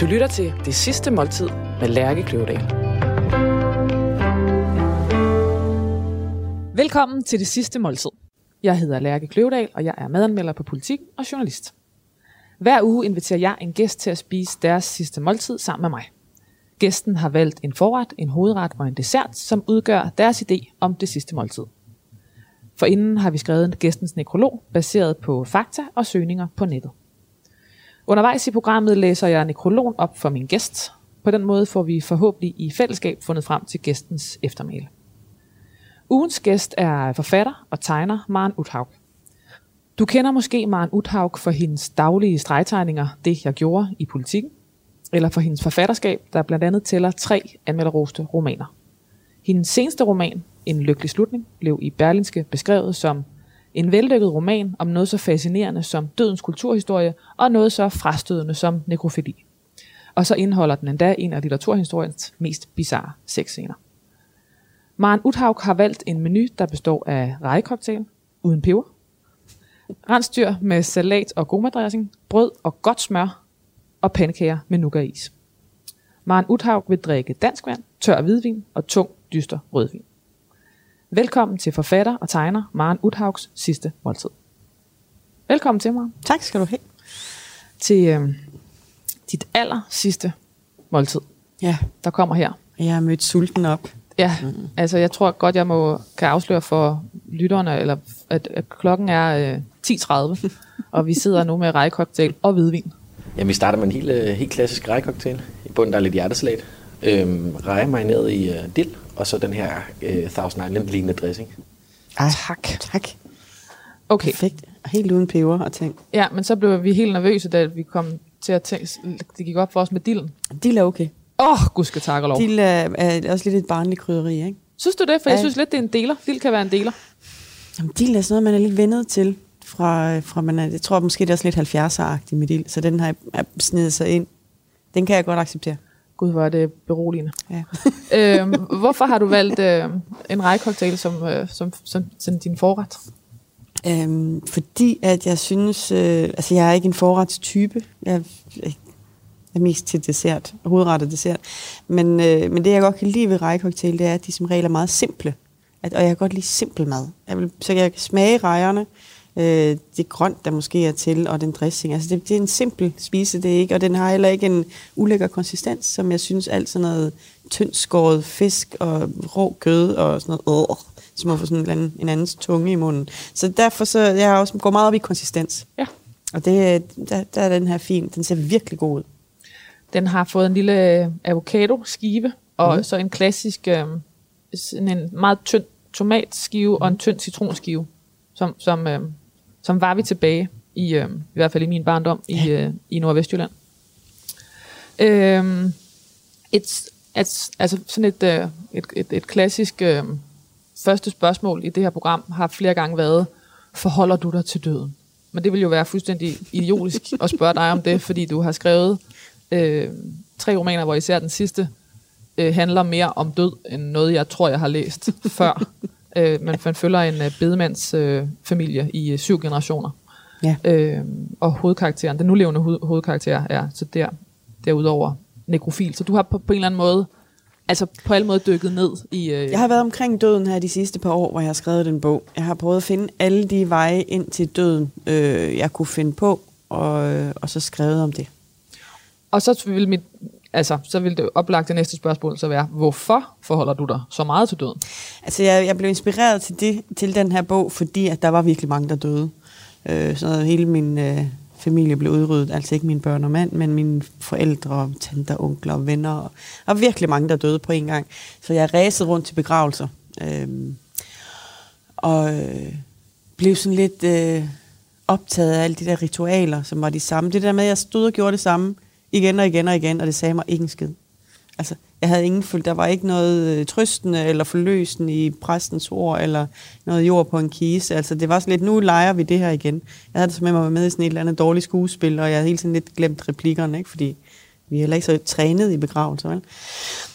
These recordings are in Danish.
Du lytter til Det Sidste Måltid med Lærke Kløvedal. Velkommen til Det Sidste Måltid. Jeg hedder Lærke Kløvedal, og jeg er madanmelder på politik og journalist. Hver uge inviterer jeg en gæst til at spise deres sidste måltid sammen med mig. Gæsten har valgt en forret, en hovedret og en dessert, som udgør deres idé om det sidste måltid. For inden har vi skrevet gæstens nekrolog, baseret på fakta og søgninger på nettet. Undervejs i programmet læser jeg nekrologen op for min gæst. På den måde får vi forhåbentlig i fællesskab fundet frem til gæstens eftermæle. Ugens gæst er forfatter og tegner Maren Uthaug. Du kender måske Maren Uthaug for hendes daglige stregtegninger, det jeg gjorde i politikken, eller for hendes forfatterskab, der blandt andet tæller tre anmelderoste romaner. Hendes seneste roman, En lykkelig slutning, blev i Berlinske beskrevet som en vellykket roman om noget så fascinerende som dødens kulturhistorie, og noget så frastødende som nekrofili. Og så indeholder den endda en af litteraturhistoriens mest bizarre sexscener. Maren Uthaug har valgt en menu, der består af rejekoktail uden peber, rensdyr med salat og gomadressing, brød og godt smør og pandekager med nougat-is. Maren Uthaug vil drikke dansk vand, tør hvidvin og tung, dyster rødvin. Velkommen til forfatter og tegner Maren Uthaugs sidste måltid. Velkommen til, Maren. Tak skal du have. Til øh, dit aller sidste måltid, Ja, der kommer her. jeg har mødt sulten op. Ja, mm. altså jeg tror godt, jeg må kan afsløre for lytterne, eller at, at klokken er øh, 10.30, og vi sidder nu med rejcocktail og hvidvin. Jamen, vi starter med en helt, øh, helt klassisk rejecocktail. I bunden der er lidt hjertesalat. Øhm, reje marineret i øh, dild, og så den her øh, Thousand Island lignende dressing. Ej, Tak. Tak. Okay, Perfekt. Helt uden peber og ting. ja, men så blev vi helt nervøse, da vi kom til at tænke, det gik op for os med dillen. Dild er okay. Åh, oh, gud skal tak og lov. Dild er, er også lidt et barnligt krydderi, ikke? Synes du det? For jeg Ja. synes lidt, det er en deler. Dild kan være en deler. Jamen, dild er sådan noget, man er lidt vendet til. Fra, fra man er, jeg tror måske, det er også lidt 70'er-agtigt med dild, så den har snedet sig ind. Den kan jeg godt acceptere. Gud, hvor er det beroligende. Ja. øhm, hvorfor har du valgt øh, en rejcocktail som, øh, som, som, som din forret? Øhm, fordi at jeg synes, øh, altså jeg er ikke en forretstype. Jeg jeg er mest til dessert, hovedret og dessert. Men, øh, men det jeg godt kan lide ved rejecocktail, det er, at de som regel er meget simple. At, og jeg kan godt lide simpel mad. Jeg vil, så jeg kan smage rejerne, øh, det grønt, der måske er til, og den dressing. Altså det, det er en simpel spise, det er ikke, og den har heller ikke en ulækker konsistens, som jeg synes alt sådan noget tyndt skåret fisk og rå kød og sådan noget, øh, som at få sådan en, anden, en andens tunge i munden. Så derfor så, jeg også går meget op i konsistens. Ja. Og det, der, der er den her fin. Den ser virkelig god ud. Den har fået en lille avocado-skive, og mm. så en klassisk, øh, sådan en meget tynd tomatskive mm. og en tynd citronskive, som, som, øh, som var vi tilbage i, øh, i hvert fald i min barndom i, øh, i Nordvestjylland. Øh, et, et, altså sådan et, øh, et, et, et klassisk øh, første spørgsmål i det her program har flere gange været, forholder du dig til døden? Men det vil jo være fuldstændig idiotisk at spørge dig om det, fordi du har skrevet øh, tre romaner, hvor især den sidste øh, handler mere om død, end noget, jeg tror, jeg har læst før. Øh, men man følger en øh, bedemands øh, familie i øh, syv generationer. Ja. Øh, og hovedkarakteren, den nulevende hoved, hovedkarakter, er så der, derudover nekrofil. Så du har på, på en eller anden måde, altså på alle måder dykket ned i... Øh, Jeg har været omkring døden her de sidste par år, hvor jeg har skrevet den bog. Jeg har prøvet at finde alle de veje ind til døden, øh, jeg kunne finde på, og, og så skrevet om det. Og så vil mit, altså, så vil det oplagte næste spørgsmål så være, hvorfor forholder du dig så meget til døden? Altså, jeg, jeg blev inspireret til, det, til den her bog, fordi at der var virkelig mange, der døde. Øh, så hele min øh, familie blev udryddet. Altså ikke mine børn og mand, men mine forældre, tanter, onkler og venner. Og, og virkelig mange, der døde på en gang. Så jeg ræsede rundt til begravelser. Øh, og øh, blev sådan lidt øh, optaget af alle de der ritualer, som var de samme. Det der med, at jeg stod og gjorde det samme igen og igen og igen, og det sagde mig ikke en skid. Altså, jeg havde ingen følt, der var ikke noget øh, trøstende eller forløsende i præstens ord, eller noget jord på en kise. Altså, det var sådan lidt, nu leger vi det her igen. Jeg havde det som om, jeg var med i sådan et eller andet dårligt skuespil, og jeg havde hele tiden lidt glemt replikkerne, ikke? fordi vi er heller ikke så trænet i begravelser, vel?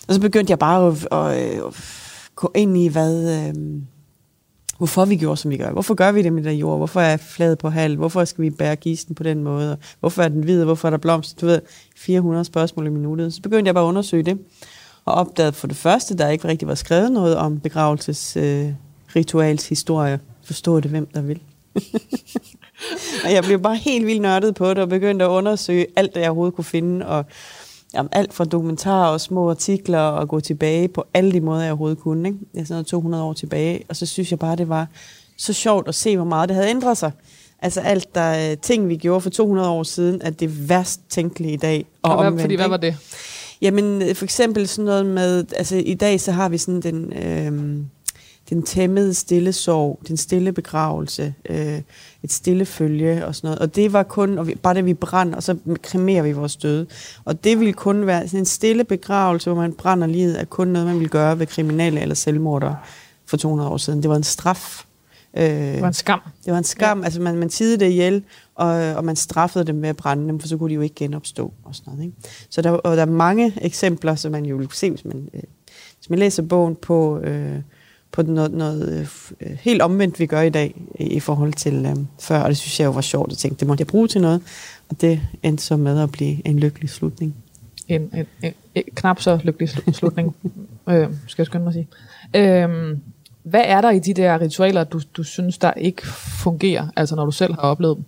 Og så begyndte jeg bare at, at, at gå ind i, hvad, øh, hvorfor vi gjorde, som vi gør. Hvorfor gør vi det med den jord? Hvorfor er fladet på halv? Hvorfor skal vi bære gisten på den måde? Hvorfor er den hvid? Hvorfor er der blomster? Du ved, 400 spørgsmål i minuttet. Så begyndte jeg bare at undersøge det, og opdagede for det første, der ikke rigtig var skrevet noget om begravelsesrituals øh, historie. Forstå det, hvem der vil. og jeg blev bare helt vildt nørdet på det, og begyndte at undersøge alt, det jeg overhovedet kunne finde, og jamen, alt fra dokumentarer og små artikler, og gå tilbage på alle de måder, jeg overhovedet kunne. Ikke? Jeg er sådan 200 år tilbage, og så synes jeg bare, det var så sjovt at se, hvor meget det havde ændret sig. Altså alt der ting, vi gjorde for 200 år siden, at det værst tænkelige i dag. Og, og hvad, omvendt, fordi hvad var det? Jamen for eksempel sådan noget med, altså i dag så har vi sådan den... Øh, den tæmmede stille sorg, den stille begravelse, øh, et stille følge og sådan noget. Og det var kun, og vi, bare det vi brænder, og så kremerer vi vores døde. Og det ville kun være sådan en stille begravelse, hvor man brænder livet, er kun noget, man ville gøre ved kriminelle eller selvmordere for 200 år siden. Det var en straf. Øh, det var en skam. Det var en skam. Ja. Altså man, man tidede det ihjel, og, og man straffede dem med at brænde dem, for så kunne de jo ikke genopstå og sådan noget. Ikke? Så der, og der er mange eksempler, som man jo vil se, hvis man, øh, hvis man læser bogen på... Øh, på noget, noget øh, helt omvendt, vi gør i dag i forhold til øh, før, og det synes jeg jo var sjovt at tænke, det måtte jeg bruge til noget, og det endte så med at blive en lykkelig slutning. En, en, en, en knap så lykkelig slutning, øh, skal jeg skynde mig at sige. Øh, hvad er der i de der ritualer, du, du synes, der ikke fungerer, altså når du selv har oplevet dem?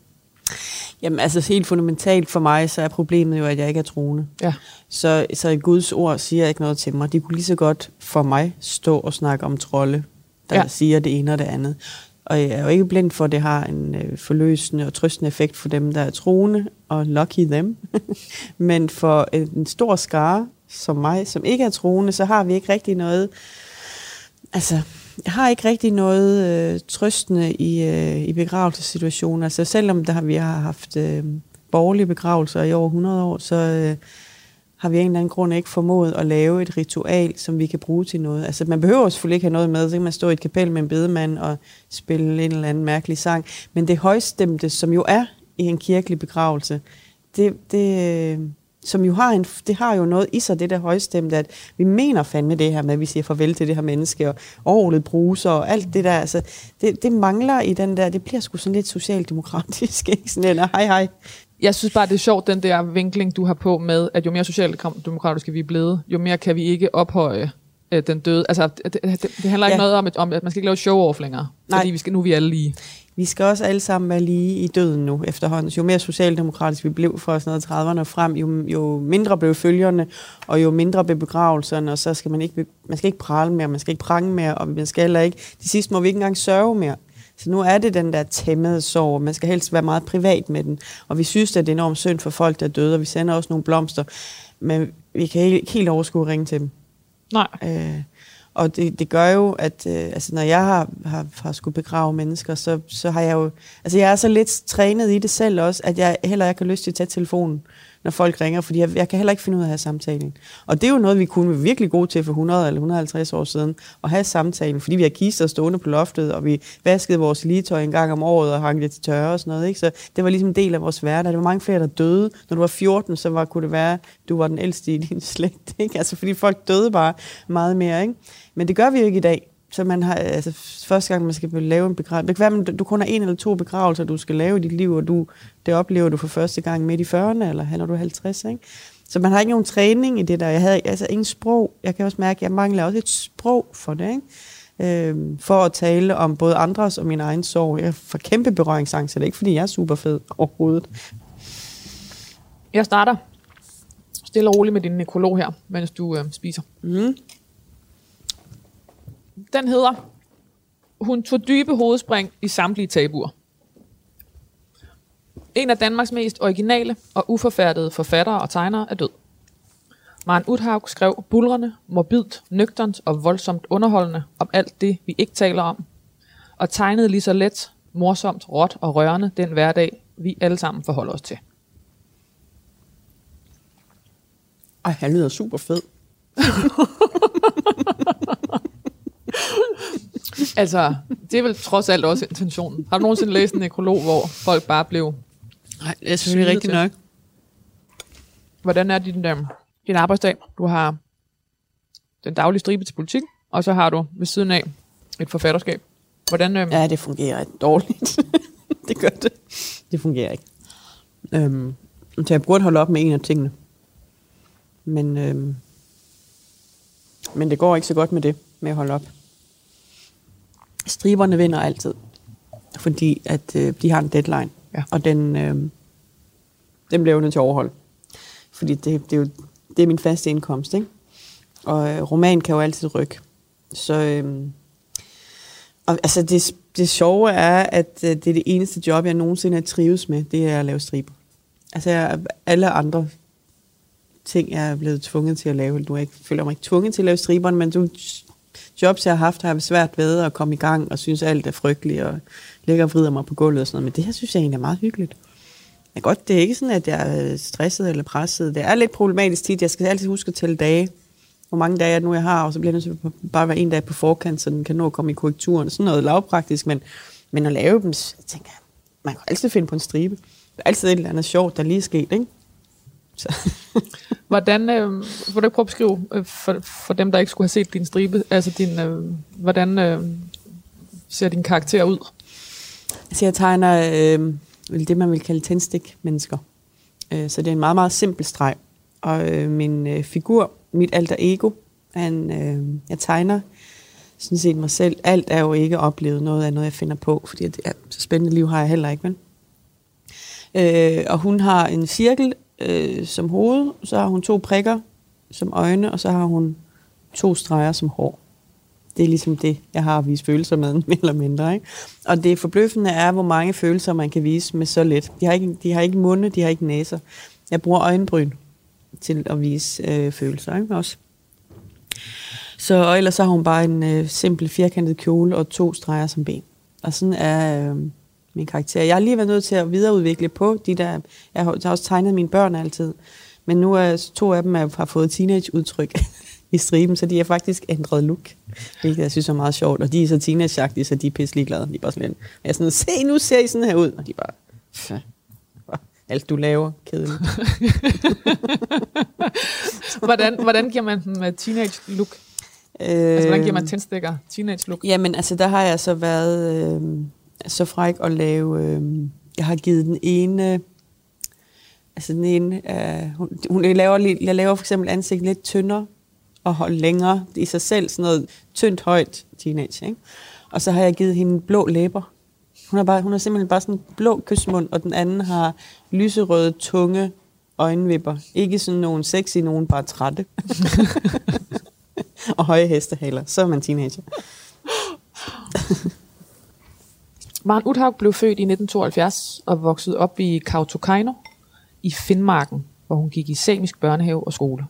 Jamen altså helt fundamentalt for mig, så er problemet jo, at jeg ikke er troende. Ja. Så, så Guds ord siger ikke noget til mig. De kunne lige så godt for mig stå og snakke om trolde, der ja. siger det ene og det andet. Og jeg er jo ikke blind for, at det har en øh, forløsende og trøstende effekt for dem, der er troende, og lucky them. Men for en stor skare som mig, som ikke er troende, så har vi ikke rigtig noget... Altså, jeg har ikke rigtig noget øh, trøstende i, øh, i begravelsessituationer. Altså selvom der, vi har haft øh, borgerlige begravelser i over 100 år, så øh, har vi af en eller anden grund ikke formået at lave et ritual, som vi kan bruge til noget. Altså man behøver selvfølgelig ikke have noget med, så kan man stå i et kapel med en bedemand og spille en eller anden mærkelig sang. Men det højstemte, som jo er i en kirkelig begravelse, det, det, øh, som jo har, en, det har jo noget i sig, det der højstemte, at vi mener fandme det her med, at vi siger farvel til det her menneske, og overlet bruser og alt det der, altså, det, det mangler i den der, det bliver sgu sådan lidt socialdemokratisk, ikke? Sådan en, hej hej. Jeg synes bare, det er sjovt, den der vinkling, du har på med, at jo mere socialdemokratiske vi er blevet, jo mere kan vi ikke ophøje øh, den døde. Altså, det, det, det handler ikke ja. noget om, at, om, at man skal ikke lave show-off længere, Nej. fordi vi skal, nu er vi alle lige vi skal også alle sammen være lige i døden nu efterhånden. Jo mere socialdemokratisk vi blev fra sådan noget 30'erne frem, jo, jo mindre blev følgerne, og jo mindre blev begravelserne, og så skal man ikke, man skal ikke prale mere, man skal ikke prange mere, og man skal heller ikke, de sidste må vi ikke engang sørge mere. Så nu er det den der tæmmede sorg, man skal helst være meget privat med den, og vi synes, at det er enormt synd for folk, der er døde, og vi sender også nogle blomster, men vi kan ikke helt overskue at ringe til dem. Nej. Øh, og det, det gør jo, at øh, altså, når jeg har, har, har skulle begrave mennesker, så, så har jeg jo... Altså, jeg er så lidt trænet i det selv også, at jeg heller ikke har lyst til at tage telefonen, når folk ringer, fordi jeg, jeg kan heller ikke finde ud af at have samtalen. Og det er jo noget, vi kunne være virkelig gode til for 100 eller 150 år siden, at have samtalen, fordi vi har kister stående på loftet, og vi vaskede vores ligetøj en gang om året og hang det til tørre og sådan noget. Ikke? Så det var ligesom en del af vores hverdag. Der var mange flere, der døde. Når du var 14, så var, kunne det være, at du var den ældste i din slægt. Ikke? Altså, fordi folk døde bare meget mere. Ikke? Men det gør vi jo ikke i dag. Så man har, altså, første gang, man skal lave en begravelse. Det kan være, at du kun har en eller to begravelser, du skal lave i dit liv, og du, det oplever du for første gang midt i 40'erne, eller når du er 50, ikke? Så man har ikke nogen træning i det der. Jeg havde altså ingen sprog. Jeg kan også mærke, at jeg mangler også et sprog for det, ikke? Øhm, for at tale om både andres og min egen sorg. Jeg får kæmpe berøringsangst, så det er ikke, fordi jeg er super fed overhovedet. Jeg starter stille og roligt med din nekrolog her, mens du øh, spiser. Mm. Den hedder, hun tog dybe hovedspring i samtlige tabuer. En af Danmarks mest originale og uforfærdede forfattere og tegnere er død. Maren Uthaug skrev bulrende, morbidt, nøgternt og voldsomt underholdende om alt det, vi ikke taler om, og tegnede lige så let, morsomt, råt og rørende den hverdag, vi alle sammen forholder os til. Ej, han lyder super fed. altså, det er vel trods alt også intentionen. Har du nogensinde læst en nekrolog, hvor folk bare blev Nej, det er selvfølgelig rigtigt nok. Hvordan er din, der, din arbejdsdag? Du har den daglige stribe til politik, og så har du ved siden af et forfatterskab. Hvordan, øhm, Ja, det fungerer dårligt. det gør det. Det fungerer ikke. Øhm, så jeg burde holde op med en af tingene. Men, øhm, men det går ikke så godt med det, med at holde op. Striberne vinder altid. Fordi at øh, de har en deadline. Ja. Og den, øh, den bliver jo nødt til at overholde. Fordi det, det, er jo, det er min faste indkomst, ikke? Og øh, roman kan jo altid rykke. Så øh, og, altså det, det sjove er, at øh, det er det eneste job, jeg nogensinde har trives med, det er at lave striber. Altså jeg, alle andre ting, jeg er blevet tvunget til at lave. Nu jeg ikke, føler mig ikke tvunget til at lave striberne, men du, jobs, jeg har haft, har jeg svært ved at komme i gang, og synes alt er frygteligt, og ligger og vrider mig på gulvet og sådan noget. Men det her synes jeg egentlig er meget hyggeligt. Ja, godt, det er ikke sådan, at jeg er stresset eller presset. Det er lidt problematisk tit. Jeg skal altid huske at tælle dage. Hvor mange dage jeg nu jeg har, og så bliver jeg nødt til at bare være en dag på forkant, så den kan nå at komme i korrekturen. Sådan noget lavpraktisk, men, men at lave dem, så tænker jeg, man kan altid finde på en stribe. Der er altid et eller andet sjovt, der lige er sket, ikke? Så. Hvordan, øh, vil du ikke prøve at beskrive øh, for, for dem, der ikke skulle have set din stribe, altså din, øh, hvordan øh, ser din karakter ud? Altså jeg tegner øh, det, man vil kalde tændstik-mennesker. Øh, så det er en meget, meget simpel streg. Og øh, min øh, figur, mit alter ego, han, øh, jeg tegner sådan set mig selv. Alt er jo ikke oplevet noget af noget, jeg finder på, fordi det er, så spændende liv har jeg heller ikke, vel? Øh, og hun har en cirkel øh, som hoved, så har hun to prikker som øjne, og så har hun to streger som hår. Det er ligesom det, jeg har at vise følelser med, mere eller mindre. Ikke? Og det forbløffende er, hvor mange følelser man kan vise med så let. De har ikke, de har ikke munde, de har ikke næser. Jeg bruger øjenbryn til at vise øh, følelser ikke? også. Så, og ellers så har hun bare en øh, simpel firkantet kjole og to streger som ben. Og sådan er øh, min karakter. Jeg har lige været nødt til at videreudvikle på de der... Jeg har, jeg har også tegnet mine børn altid. Men nu er to af dem er, har fået teenage-udtryk i striben, så de har faktisk ændret look. Hvilket jeg synes er meget sjovt. Og de er så teenage så de er pisselig glade. De er bare sådan lidt, jeg er sådan, se nu ser I sådan her ud. Og de er bare, "Pff, alt du laver, kedeligt. Hvordan, hvordan giver man dem øh, teenage look? Øh, Altså, hvordan giver man tændstikker teenage look? Jamen, altså, der har jeg så været øh, så fræk at lave... Øh, jeg har givet den ene... Altså, den ene... Øh, hun, hun, jeg, laver, jeg laver for eksempel ansigt lidt tyndere og holde længere i sig selv. Sådan noget tyndt, højt teenage, ikke? Og så har jeg givet hende blå læber. Hun har, bare, hun har simpelthen bare sådan en blå kysmund, og den anden har lyserøde, tunge øjenvipper. Ikke sådan nogen sexy, nogen bare trætte. og høje hestehaler. Så er man teenager. Maren Uthaug blev født i 1972 og voksede op i Kautokeino i Finnmarken, hvor hun gik i samisk børnehave og skole.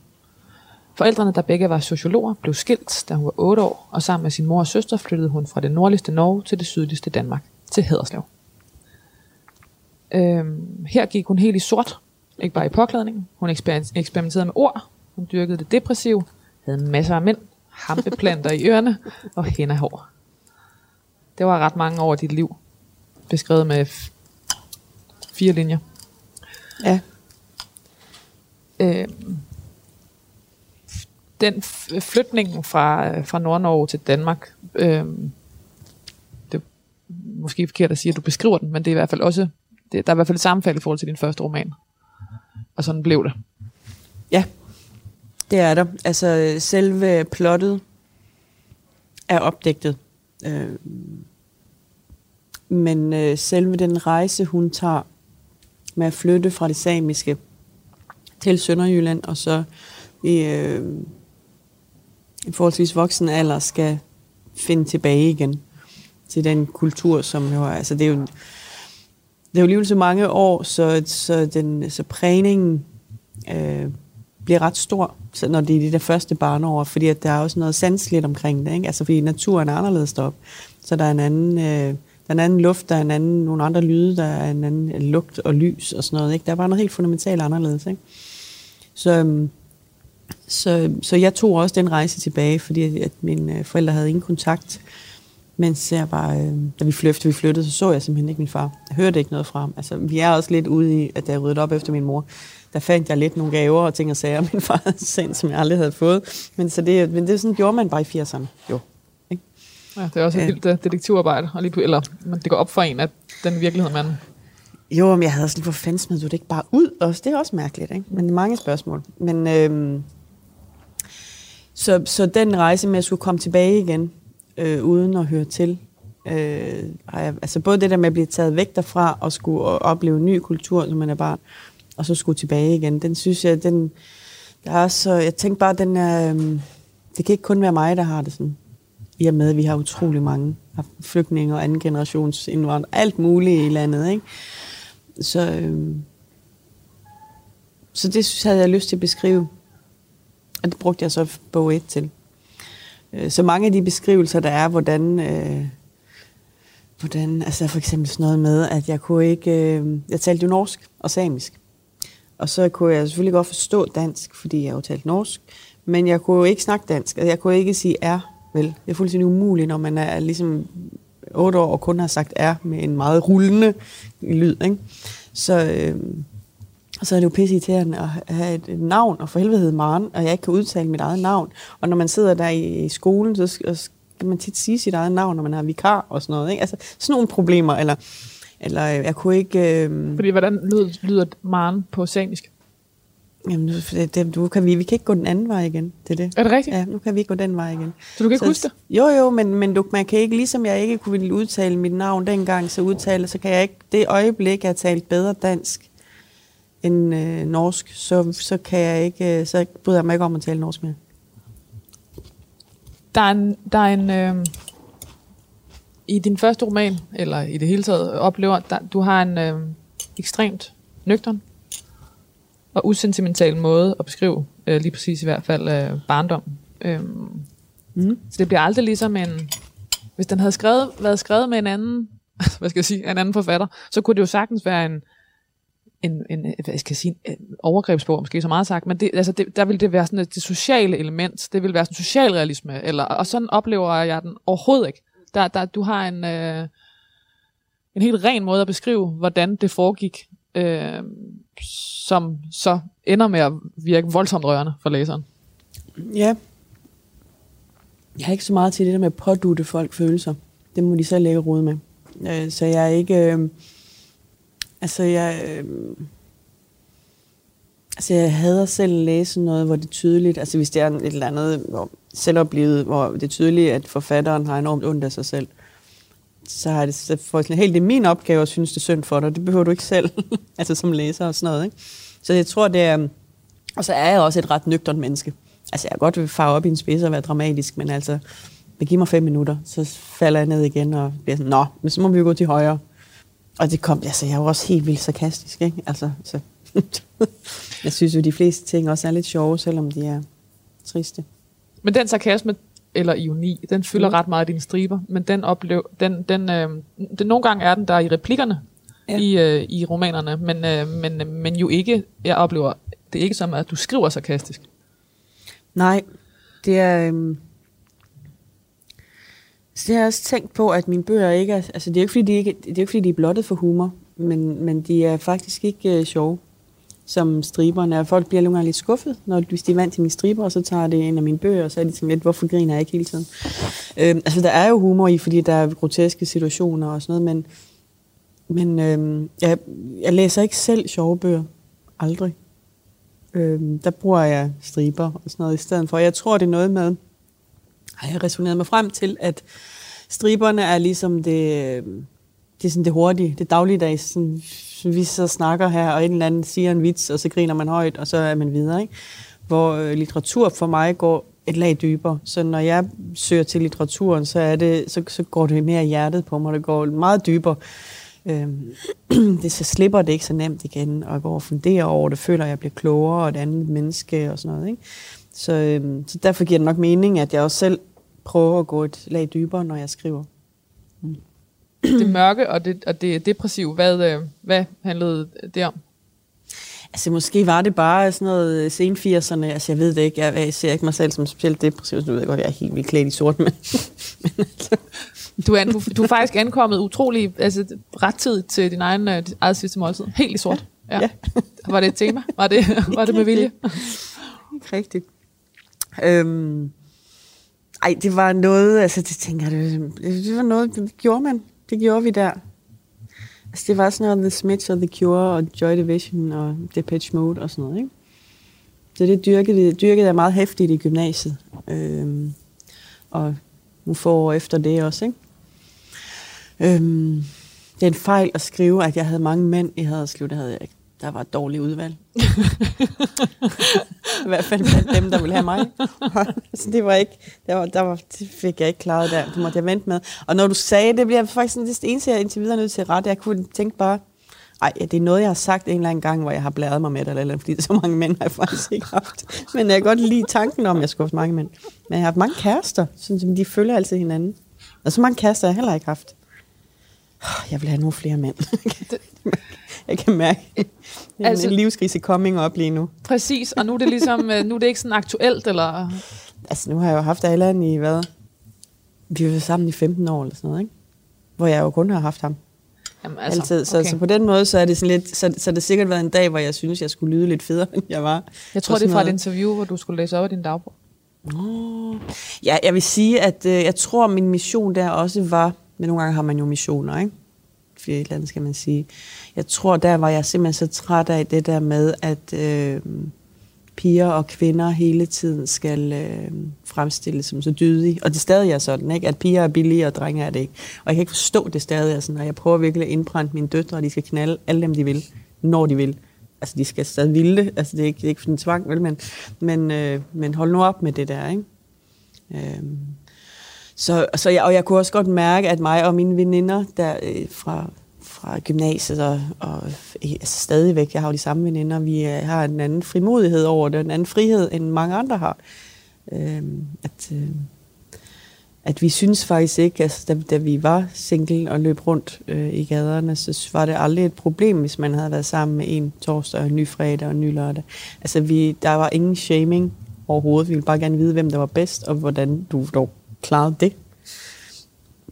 Forældrene, der begge var sociologer, blev skilt, da hun var 8 år, og sammen med sin mor og søster flyttede hun fra det nordligste Norge til det sydligste Danmark, til Haderslev. Øhm, her gik hun helt i sort, ikke bare i påklædningen. Hun eksper- eksperimenterede med ord, hun dyrkede det depressive, havde masser af mænd, hampeplanter i ørerne og hår. Det var ret mange år af dit liv, beskrevet med fire linjer. Ja. Øh, den f- flytning fra, fra Nord-Norge til Danmark, øh, det er måske forkert at sige, at du beskriver den, men det er i hvert fald også, det, der er i hvert fald et sammenfald i forhold til din første roman. Og sådan blev det. Ja, det er der. Altså, selve plottet er opdigtet. Øh, men øh, selve den rejse, hun tager med at flytte fra det samiske til Sønderjylland, og så i øh, en forholdsvis voksen alder skal finde tilbage igen til den kultur, som jo er, altså det er jo, det er jo alligevel så mange år, så, så, den, så prægningen øh, bliver ret stor, så når det er de der første barneår, fordi at der er også noget sandsligt omkring det, ikke? Altså fordi naturen er anderledes deroppe, så der er en anden, øh, en anden luft, der er en anden, nogle andre lyde, der er en anden øh, lugt og lys og sådan noget, ikke? Der er bare noget helt fundamentalt anderledes, ikke? Så, øhm, så, så jeg tog også den rejse tilbage, fordi at mine øh, forældre havde ingen kontakt, mens jeg bare, øh, da vi flyttede, vi flyttede, så så jeg simpelthen ikke min far. Jeg hørte ikke noget fra ham. Altså, vi er også lidt ude i, at da jeg ryddede op efter min mor, der fandt jeg lidt nogle gaver og ting og sager, min far havde sendt, som jeg aldrig havde fået. Men, så det, men det sådan gjorde man bare i 80'erne, jo. Ja, det er også et vildt uh, detektivarbejde, og lige, eller men det går op for en, at den virkelighed, man... Jo, men jeg havde sådan, hvor fanden smed du det ikke bare ud også? Det er også mærkeligt, ikke? Men mange spørgsmål. Men øhm, så, så den rejse med at skulle komme tilbage igen, øh, uden at høre til, øh, har jeg, altså både det der med at blive taget væk derfra, og skulle opleve en ny kultur, når man er barn, og så skulle tilbage igen, den synes jeg, den, der er så, jeg tænkte bare, den er, øh, det kan ikke kun være mig, der har det sådan. I og med, at vi har utrolig mange flygtninge og anden generations indvandrere, alt muligt i landet, ikke? Så, øh, så det jeg, havde jeg lyst til at beskrive. Og det brugte jeg så bog 1 til. Øh, så mange af de beskrivelser, der er, hvordan, øh, hvordan altså for eksempel sådan noget med, at jeg kunne ikke, øh, jeg talte jo norsk og samisk. Og så kunne jeg selvfølgelig godt forstå dansk, fordi jeg jo talte norsk, men jeg kunne jo ikke snakke dansk, og jeg kunne ikke sige er, vel. Det er fuldstændig umuligt, når man er ligesom otte år og kun har sagt er med en meget rullende lyd, ikke? Så, øh, så er det jo pisse irriterende at have et, navn, og for helvede hedder Maren, og jeg ikke kan udtale mit eget navn. Og når man sidder der i, i skolen, så skal, man tit sige sit eget navn, når man har vikar og sådan noget. Ikke? Altså sådan nogle problemer, eller, eller øh, jeg kunne ikke... Øh, Fordi hvordan lyder, lyder Maren på samisk? Jamen, nu- det, det, du kan vi, vi kan ikke gå den anden vej igen, det er det. Er det rigtigt? Ja, nu kan vi ikke gå den vej igen. Så du kan ikke huske det? Jo, jo, men, men du, man kan ikke, ligesom jeg ikke kunne udtale mit navn dengang, så udtale, så kan jeg ikke, det øjeblik, jeg har talt bedre dansk end øh, norsk, så, så kan jeg ikke, øh, så bryder jeg mig ikke om at tale norsk mere. Der er en, der er en øh, i din første roman, eller i det hele taget, oplever, der, du har en øh, ekstremt nøgtern og usentimental måde at beskrive, øh, lige præcis i hvert fald, øh, barndom. Øh, Mm. så det bliver aldrig ligesom en... Hvis den havde skrevet, været skrevet med en anden, hvad skal jeg sige, en anden forfatter, så kunne det jo sagtens være en, en, en hvad skal jeg sige, en overgrebsbog, måske så meget sagt, men det, altså det, der vil det være sådan et, det sociale element, det vil være sådan socialrealisme, eller, og sådan oplever jeg den overhovedet ikke. Der, der, du har en, øh, en helt ren måde at beskrive, hvordan det foregik, øh, som så ender med at virke voldsomt rørende for læseren. Ja. Jeg har ikke så meget til det der med at pådute folk følelser. Det må de selv lægge rod med. Øh, så jeg er ikke... Øh, altså, jeg... Øh, altså, jeg hader selv at læse noget, hvor det er tydeligt... Altså, hvis det er et eller andet hvor selvoplevet, hvor det er tydeligt, at forfatteren har enormt ondt af sig selv, så har det så for sådan, helt det er min opgave at synes, det er synd for dig. Det behøver du ikke selv, altså som læser og sådan noget. Ikke? Så jeg tror, det er... Og så er jeg også et ret nøgternt menneske. Altså, jeg kan godt farve op i en spids og være dramatisk, men altså, giv mig fem minutter, så falder jeg ned igen og bliver sådan, nå, men så må vi jo gå til højre. Og det kom, altså, jeg var også helt vildt sarkastisk, ikke? Altså, så, jeg synes jo, de fleste ting også er lidt sjove, selvom de er triste. Men den sarkasme, eller ironi, den fylder Mm. ret meget i dine striber, men den oplev, den, den, øh, den, nogle gange er den der i replikkerne Ja. i, øh, i romanerne, men, øh, men, men jo ikke, jeg oplever, det er ikke som, at du skriver sarkastisk. Nej, det er... Øhm, så det har jeg også tænkt på, at mine bøger ikke er... Altså, det er jo ikke, fordi de, ikke, det er ikke, fordi de er blottet for humor, men, men de er faktisk ikke øh, sjove, som striberne er. Folk bliver nogle gange lidt skuffet, når, hvis de er vant til mine striber, og så tager det en af mine bøger, og så er de sådan lidt, hvorfor griner jeg ikke hele tiden? Øhm, altså, der er jo humor i, fordi der er groteske situationer og sådan noget, men, men øhm, jeg, jeg læser ikke selv sjove bøger. Aldrig. Øhm, der bruger jeg striber og sådan noget i stedet for. Jeg tror, det er noget med, har jeg resoneret mig frem til, at striberne er ligesom det, øhm, det, er sådan det hurtige, det dagligdags, sådan, vi så snakker her, og en eller anden siger en vits, og så griner man højt, og så er man videre. Ikke? Hvor øh, litteratur for mig går et lag dybere. Så når jeg søger til litteraturen, så, er det, så, så går det mere i hjertet på mig. Det går meget dybere. Øhm, det, så slipper det ikke så nemt igen, og jeg går og funderer over det, føler, at jeg bliver klogere og et andet menneske og sådan noget. Ikke? Så, øhm, så derfor giver det nok mening, at jeg også selv prøver at gå et lag dybere, når jeg skriver. Mm. Det mørke og det, og det depressive, hvad, øh, hvad handlede det om? Altså måske var det bare sådan noget sen 80'erne, altså jeg ved det ikke, jeg, jeg ser ikke mig selv som specielt depressiv, du ved godt, jeg er helt vildt klædt i sort, men, men altså, Du er, du, du er faktisk ankommet utrolig altså, ret tid til din egen øh, dit eget sidste måltid. Helt i sort. Ja. Ja. Var det et tema? Var det, var det med vilje? ikke rigtigt. Øhm, Ej, det var noget, altså det tænker jeg, det, det var noget, det gjorde man. Det gjorde vi der. Altså det var sådan noget The Smiths og The Cure og Joy Division og Depeche Mode og sådan noget, ikke? Så det dyrkede, dyrkede jeg meget hæftigt i gymnasiet. Øhm, og nu få år efter det også, ikke? Øhm, det er en fejl at skrive, at jeg havde mange mænd i Haderslev. Det havde jeg ikke. Der var et dårligt udvalg. I hvert fald blandt dem, der ville have mig. så det var ikke, der var, der var, det fik jeg ikke klaret der. Det måtte jeg vente med. Og når du sagde det, bliver faktisk sådan, det eneste, jeg indtil videre nødt til at rette. Jeg kunne tænke bare, ej, det er noget, jeg har sagt en eller anden gang, hvor jeg har blæret mig med det, eller, eller fordi så mange mænd har jeg faktisk ikke haft. Men jeg kan godt lide tanken om, at jeg skulle have mange mænd. Men jeg har haft mange kærester, sådan, som de følger altid hinanden. Og så mange kærester har jeg heller ikke haft. Jeg vil have nogle flere mænd. jeg kan mærke, det er altså, en livskrise coming op lige nu. Præcis, og nu er det ligesom, øh, nu er det ikke sådan aktuelt, eller? Altså, nu har jeg jo haft Allan i hvad? Vi været sammen i 15 år eller sådan noget, ikke? Hvor jeg jo kun har haft ham. Jamen, altså, Altid. Så, okay. så på den måde, så er det sådan lidt, så, så det sikkert været en dag, hvor jeg synes, jeg skulle lyde lidt federe, end jeg var. Jeg tror, det er fra noget. et interview, hvor du skulle læse op af din dagbog. Oh. Ja, jeg vil sige, at øh, jeg tror, min mission der også var, men nogle gange har man jo missioner, ikke? For et eller andet skal man sige. Jeg tror, der var jeg simpelthen så træt af det der med, at øh, piger og kvinder hele tiden skal øh, fremstilles som så dydige. Og det stadig er sådan, ikke? at piger er billige, og drenge er det ikke. Og jeg kan ikke forstå, det stadig er sådan, og jeg prøver virkelig at indbrænde mine døtre, og de skal knalde alle dem, de vil, når de vil. Altså, de skal stadig ville det. Altså, det er ikke, det er ikke for en tvang, vel? Men, men, øh, men hold nu op med det der, ikke? Øh, så, så jeg, og jeg kunne også godt mærke, at mig og mine veninder der, øh, fra, fra gymnasiet og, og altså stadigvæk, jeg har jo de samme veninder, vi øh, har en anden frimodighed over det, en anden frihed, end mange andre har. Øh, at, øh, at vi synes faktisk ikke, altså, da, da vi var single og løb rundt øh, i gaderne, så var det aldrig et problem, hvis man havde været sammen med en torsdag, og en ny fredag og en ny lørdag. Altså, vi, der var ingen shaming overhovedet. Vi ville bare gerne vide, hvem der var bedst, og hvordan du dog klarede det.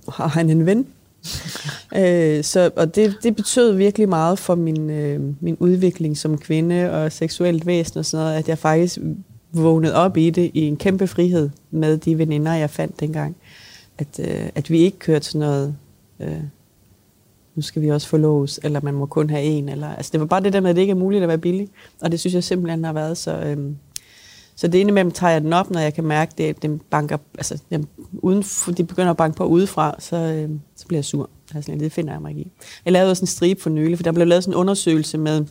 Har han en ven? øh, så, og det, det betød virkelig meget for min, øh, min udvikling som kvinde og seksuelt væsen og sådan noget, at jeg faktisk vågnede op i det i en kæmpe frihed med de veninder, jeg fandt dengang. At, øh, at vi ikke kørte sådan noget, øh, nu skal vi også forlås, eller man må kun have en. Eller, altså det var bare det der med, at det ikke er muligt at være billig. Og det synes jeg simpelthen har været så... Øh, så det indimellem tager jeg den op, når jeg kan mærke, at det, banker, altså, det, uden, de begynder at banke på udefra, så, øh, så bliver jeg sur. Altså, det finder jeg mig ikke i. Jeg lavede også en stribe for nylig, for der blev lavet sådan en undersøgelse med,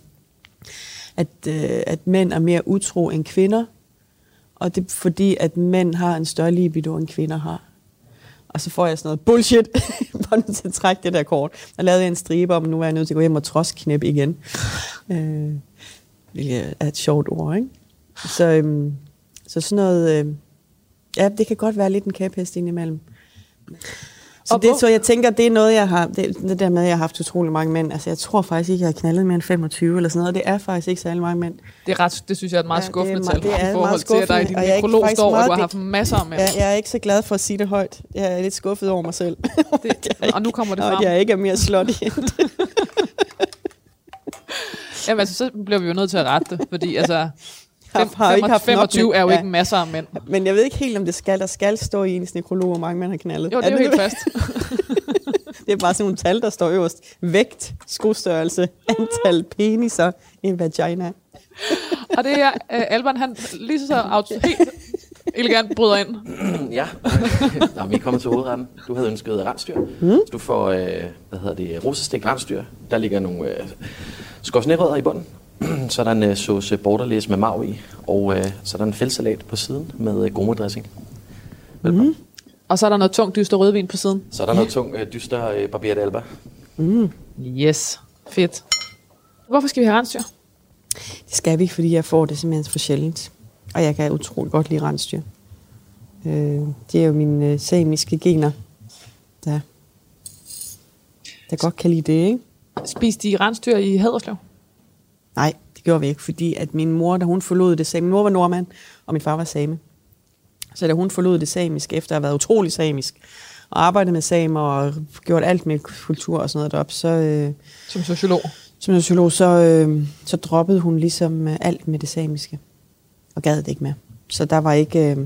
at, øh, at mænd er mere utro end kvinder, og det er fordi, at mænd har en større libido, end kvinder har. Og så får jeg sådan noget bullshit, på nødt til at trække det der kort. Jeg lavede en stribe om, nu er jeg nødt til at gå hjem og trosknæppe igen. Øh, det er et sjovt ord, ikke? Så, øhm, så sådan noget... Øh, ja, det kan godt være lidt en kæphest indimellem. Så, det, så jeg tænker, det er noget, jeg har... Det, det der med, at jeg har haft utrolig mange mænd. Altså, jeg tror faktisk ikke, jeg har knaldet mere end 25 eller sådan noget. Det er faktisk ikke særlig mange mænd. Det, er ret, det synes jeg er et meget ja, skuffende tal i forhold til, at der i din nekrolog står, at du har haft masser af mænd. Ja, jeg er ikke så glad for at sige det højt. Jeg er lidt skuffet over mig selv. Det, og nu kommer det frem. Og jeg ikke er mere slot i Jamen altså, så bliver vi jo nødt til at rette det, fordi altså, har, har ikke haft 25 er jo ja. ikke masser af mænd. Men jeg ved ikke helt, om det skal. Der skal stå i ens nekrolog, hvor mange mænd har knaldet. Jo, det er, er jo helt fast. det er bare sådan nogle tal, der står øverst. Vægt, skostørrelse, antal peniser en vagina. Og det er uh, Alban, han lige så auto, helt elegant bryder ind. ja, Nå, vi er kommet til hovedretten. Du havde ønsket rensdyr. Mm. Så du får, uh, hvad hedder det, rosestik rensdyr. Der ligger nogle uh, skovsnærødder i bunden. Så er der en uh, sauce borderlæs med mav i, og uh, så er der en fældsalat på siden med uh, gourmet-dressing. Mm. Og så er der noget tungt dyster rødvin på siden. Så er der noget tungt uh, dyster uh, barbier d'alba. Mm. Yes, fedt. Hvorfor skal vi have rensdyr? Det skal vi, fordi jeg får det simpelthen for sjældent. Og jeg kan utrolig godt lide rensdyr. Øh, det er jo mine uh, samiske gener, der, der godt kan lide det, ikke? Spiste de rensdyr i Haderslev? Nej, det gjorde vi ikke, fordi at min mor, da hun forlod det samiske, min mor var nordmand, og min far var same. Så da hun forlod det samiske, efter at have været utrolig samisk, og arbejdet med samer og gjort alt med kultur og sådan noget deroppe, så... Øh, som sociolog? Som sociolog, så, øh, så droppede hun ligesom øh, alt med det samiske, og gad det ikke mere. Så der var ikke... Øh,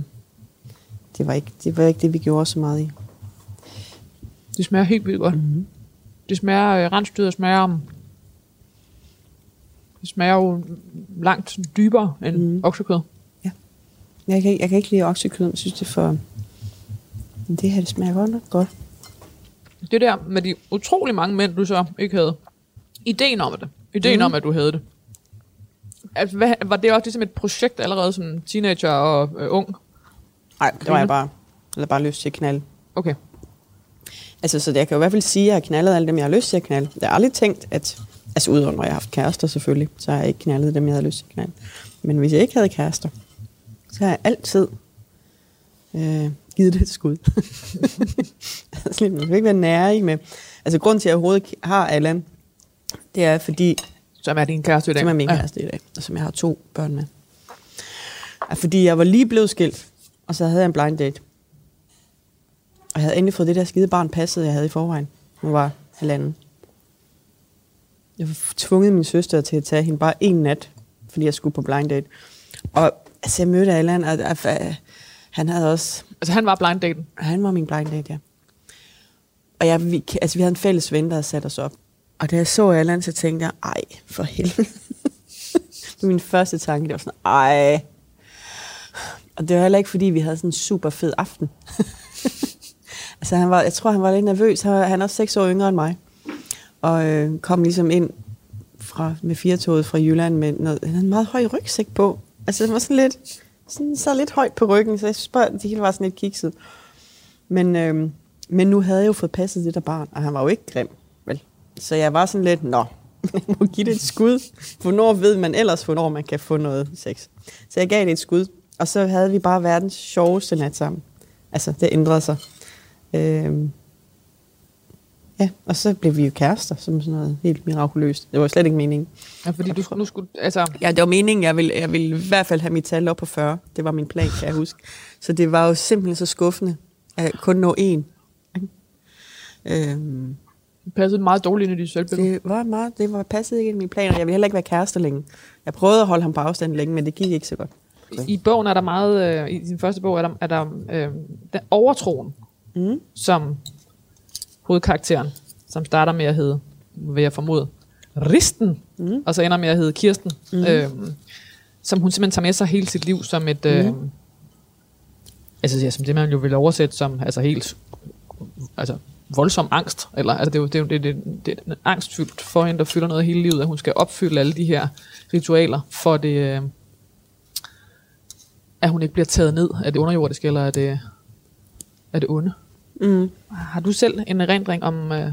det, var ikke, det var ikke det, vi gjorde så meget i. Det smager helt vildt godt. Mm-hmm. Det smager, øh, rensdyret smager, um, det smager jo langt dybere end mm. oksekød. Jeg kan, ikke- jeg kan ikke lide oksekød, jeg synes, det er for... Men det her, det smager godt nok godt. Det der med de utrolig mange mænd, du så ikke havde. Ideen om det. Ideen mm. om, at du havde det. Altså, hvad, var det også ligesom et projekt allerede som teenager og øh, ung? Nej, det var jeg bare, eller bare lyst til at knalde. Okay. Altså, så jeg kan jo i hvert fald sige, at jeg har knaldet alle dem, jeg har lyst til at knalde. Jeg har aldrig tænkt, at... Altså, udover når jeg har haft kærester selvfølgelig, så har jeg ikke knaldet dem, jeg havde lyst til at knalde. Men hvis jeg ikke havde kærester, så har jeg altid øh, givet det et skud. altså, man skal ikke være nære med... Altså, grunden til, at jeg overhovedet har Allan, det er fordi, Som er din kæreste i dag. som er min kæreste i dag, og som jeg har to børn med. Er fordi jeg var lige blevet skilt, og så havde jeg en blind date. Og jeg havde endelig fået det der skide barn passet, jeg havde i forvejen. Hun var halvanden. Jeg tvunget min søster til at tage hende bare en nat, fordi jeg skulle på blind date. Og altså, jeg mødte Allan, og, og, og han havde også Altså, han var blind daten. han var min blind date, ja. Og jeg, vi, altså, vi havde en fælles ven, der havde sat os op. Og da jeg så Allan, så tænkte jeg, ej, for helvede. min første tanke, det var sådan, ej. Og det var heller ikke, fordi vi havde sådan en super fed aften. altså, han var, jeg tror, han var lidt nervøs. Han er også seks år yngre end mig. Og øh, kom ligesom ind fra, med firetoget fra Jylland med noget, han havde en meget høj rygsæk på. Altså, det var sådan lidt, sådan, så lidt højt på ryggen, så jeg synes bare, det hele var sådan lidt kikset. Men, øh, men nu havde jeg jo fået passet det der barn, og han var jo ikke grim, vel? Så jeg var sådan lidt, nå, jeg må give det et skud. Hvornår ved man ellers, hvornår man kan få noget sex? Så jeg gav det et skud, og så havde vi bare verdens sjoveste nat sammen. Altså, det ændrede sig. Øh, ja, og så blev vi jo kærester, som sådan noget helt mirakuløst. Det var slet ikke meningen. Ja, fordi du nu skulle, altså, Ja, det var meningen, jeg ville, jeg ville i hvert fald have mit tal op på 40. Det var min plan, kan jeg huske. Så det var jo simpelthen så skuffende at kun nå en. Øhm, det passede meget dårligt ind i dit selvbillede. det var meget, det var passet ikke ind i mine planer. Jeg ville heller ikke være kærester længe. Jeg prøvede at holde ham på afstand længe, men det gik ikke så godt. I bogen er der meget, øh, i din første bog er der, er der øh, den overtroen, Mm. som hovedkarakteren, som starter med at hedde, vil jeg formode, Risten, mm. og så ender med at hedde Kirsten, mm. øh, som hun simpelthen tager med sig hele sit liv som et, øh, altså ja, som det man jo vil oversætte som, altså helt, altså voldsom angst, eller altså det er jo, det er jo det, det, det er angstfyldt for hende, der fylder noget hele livet, at hun skal opfylde alle de her ritualer, for det, øh, at hun ikke bliver taget ned af det underjordiske, eller af det, af det onde. Mm. Har du selv en erindring om, øh,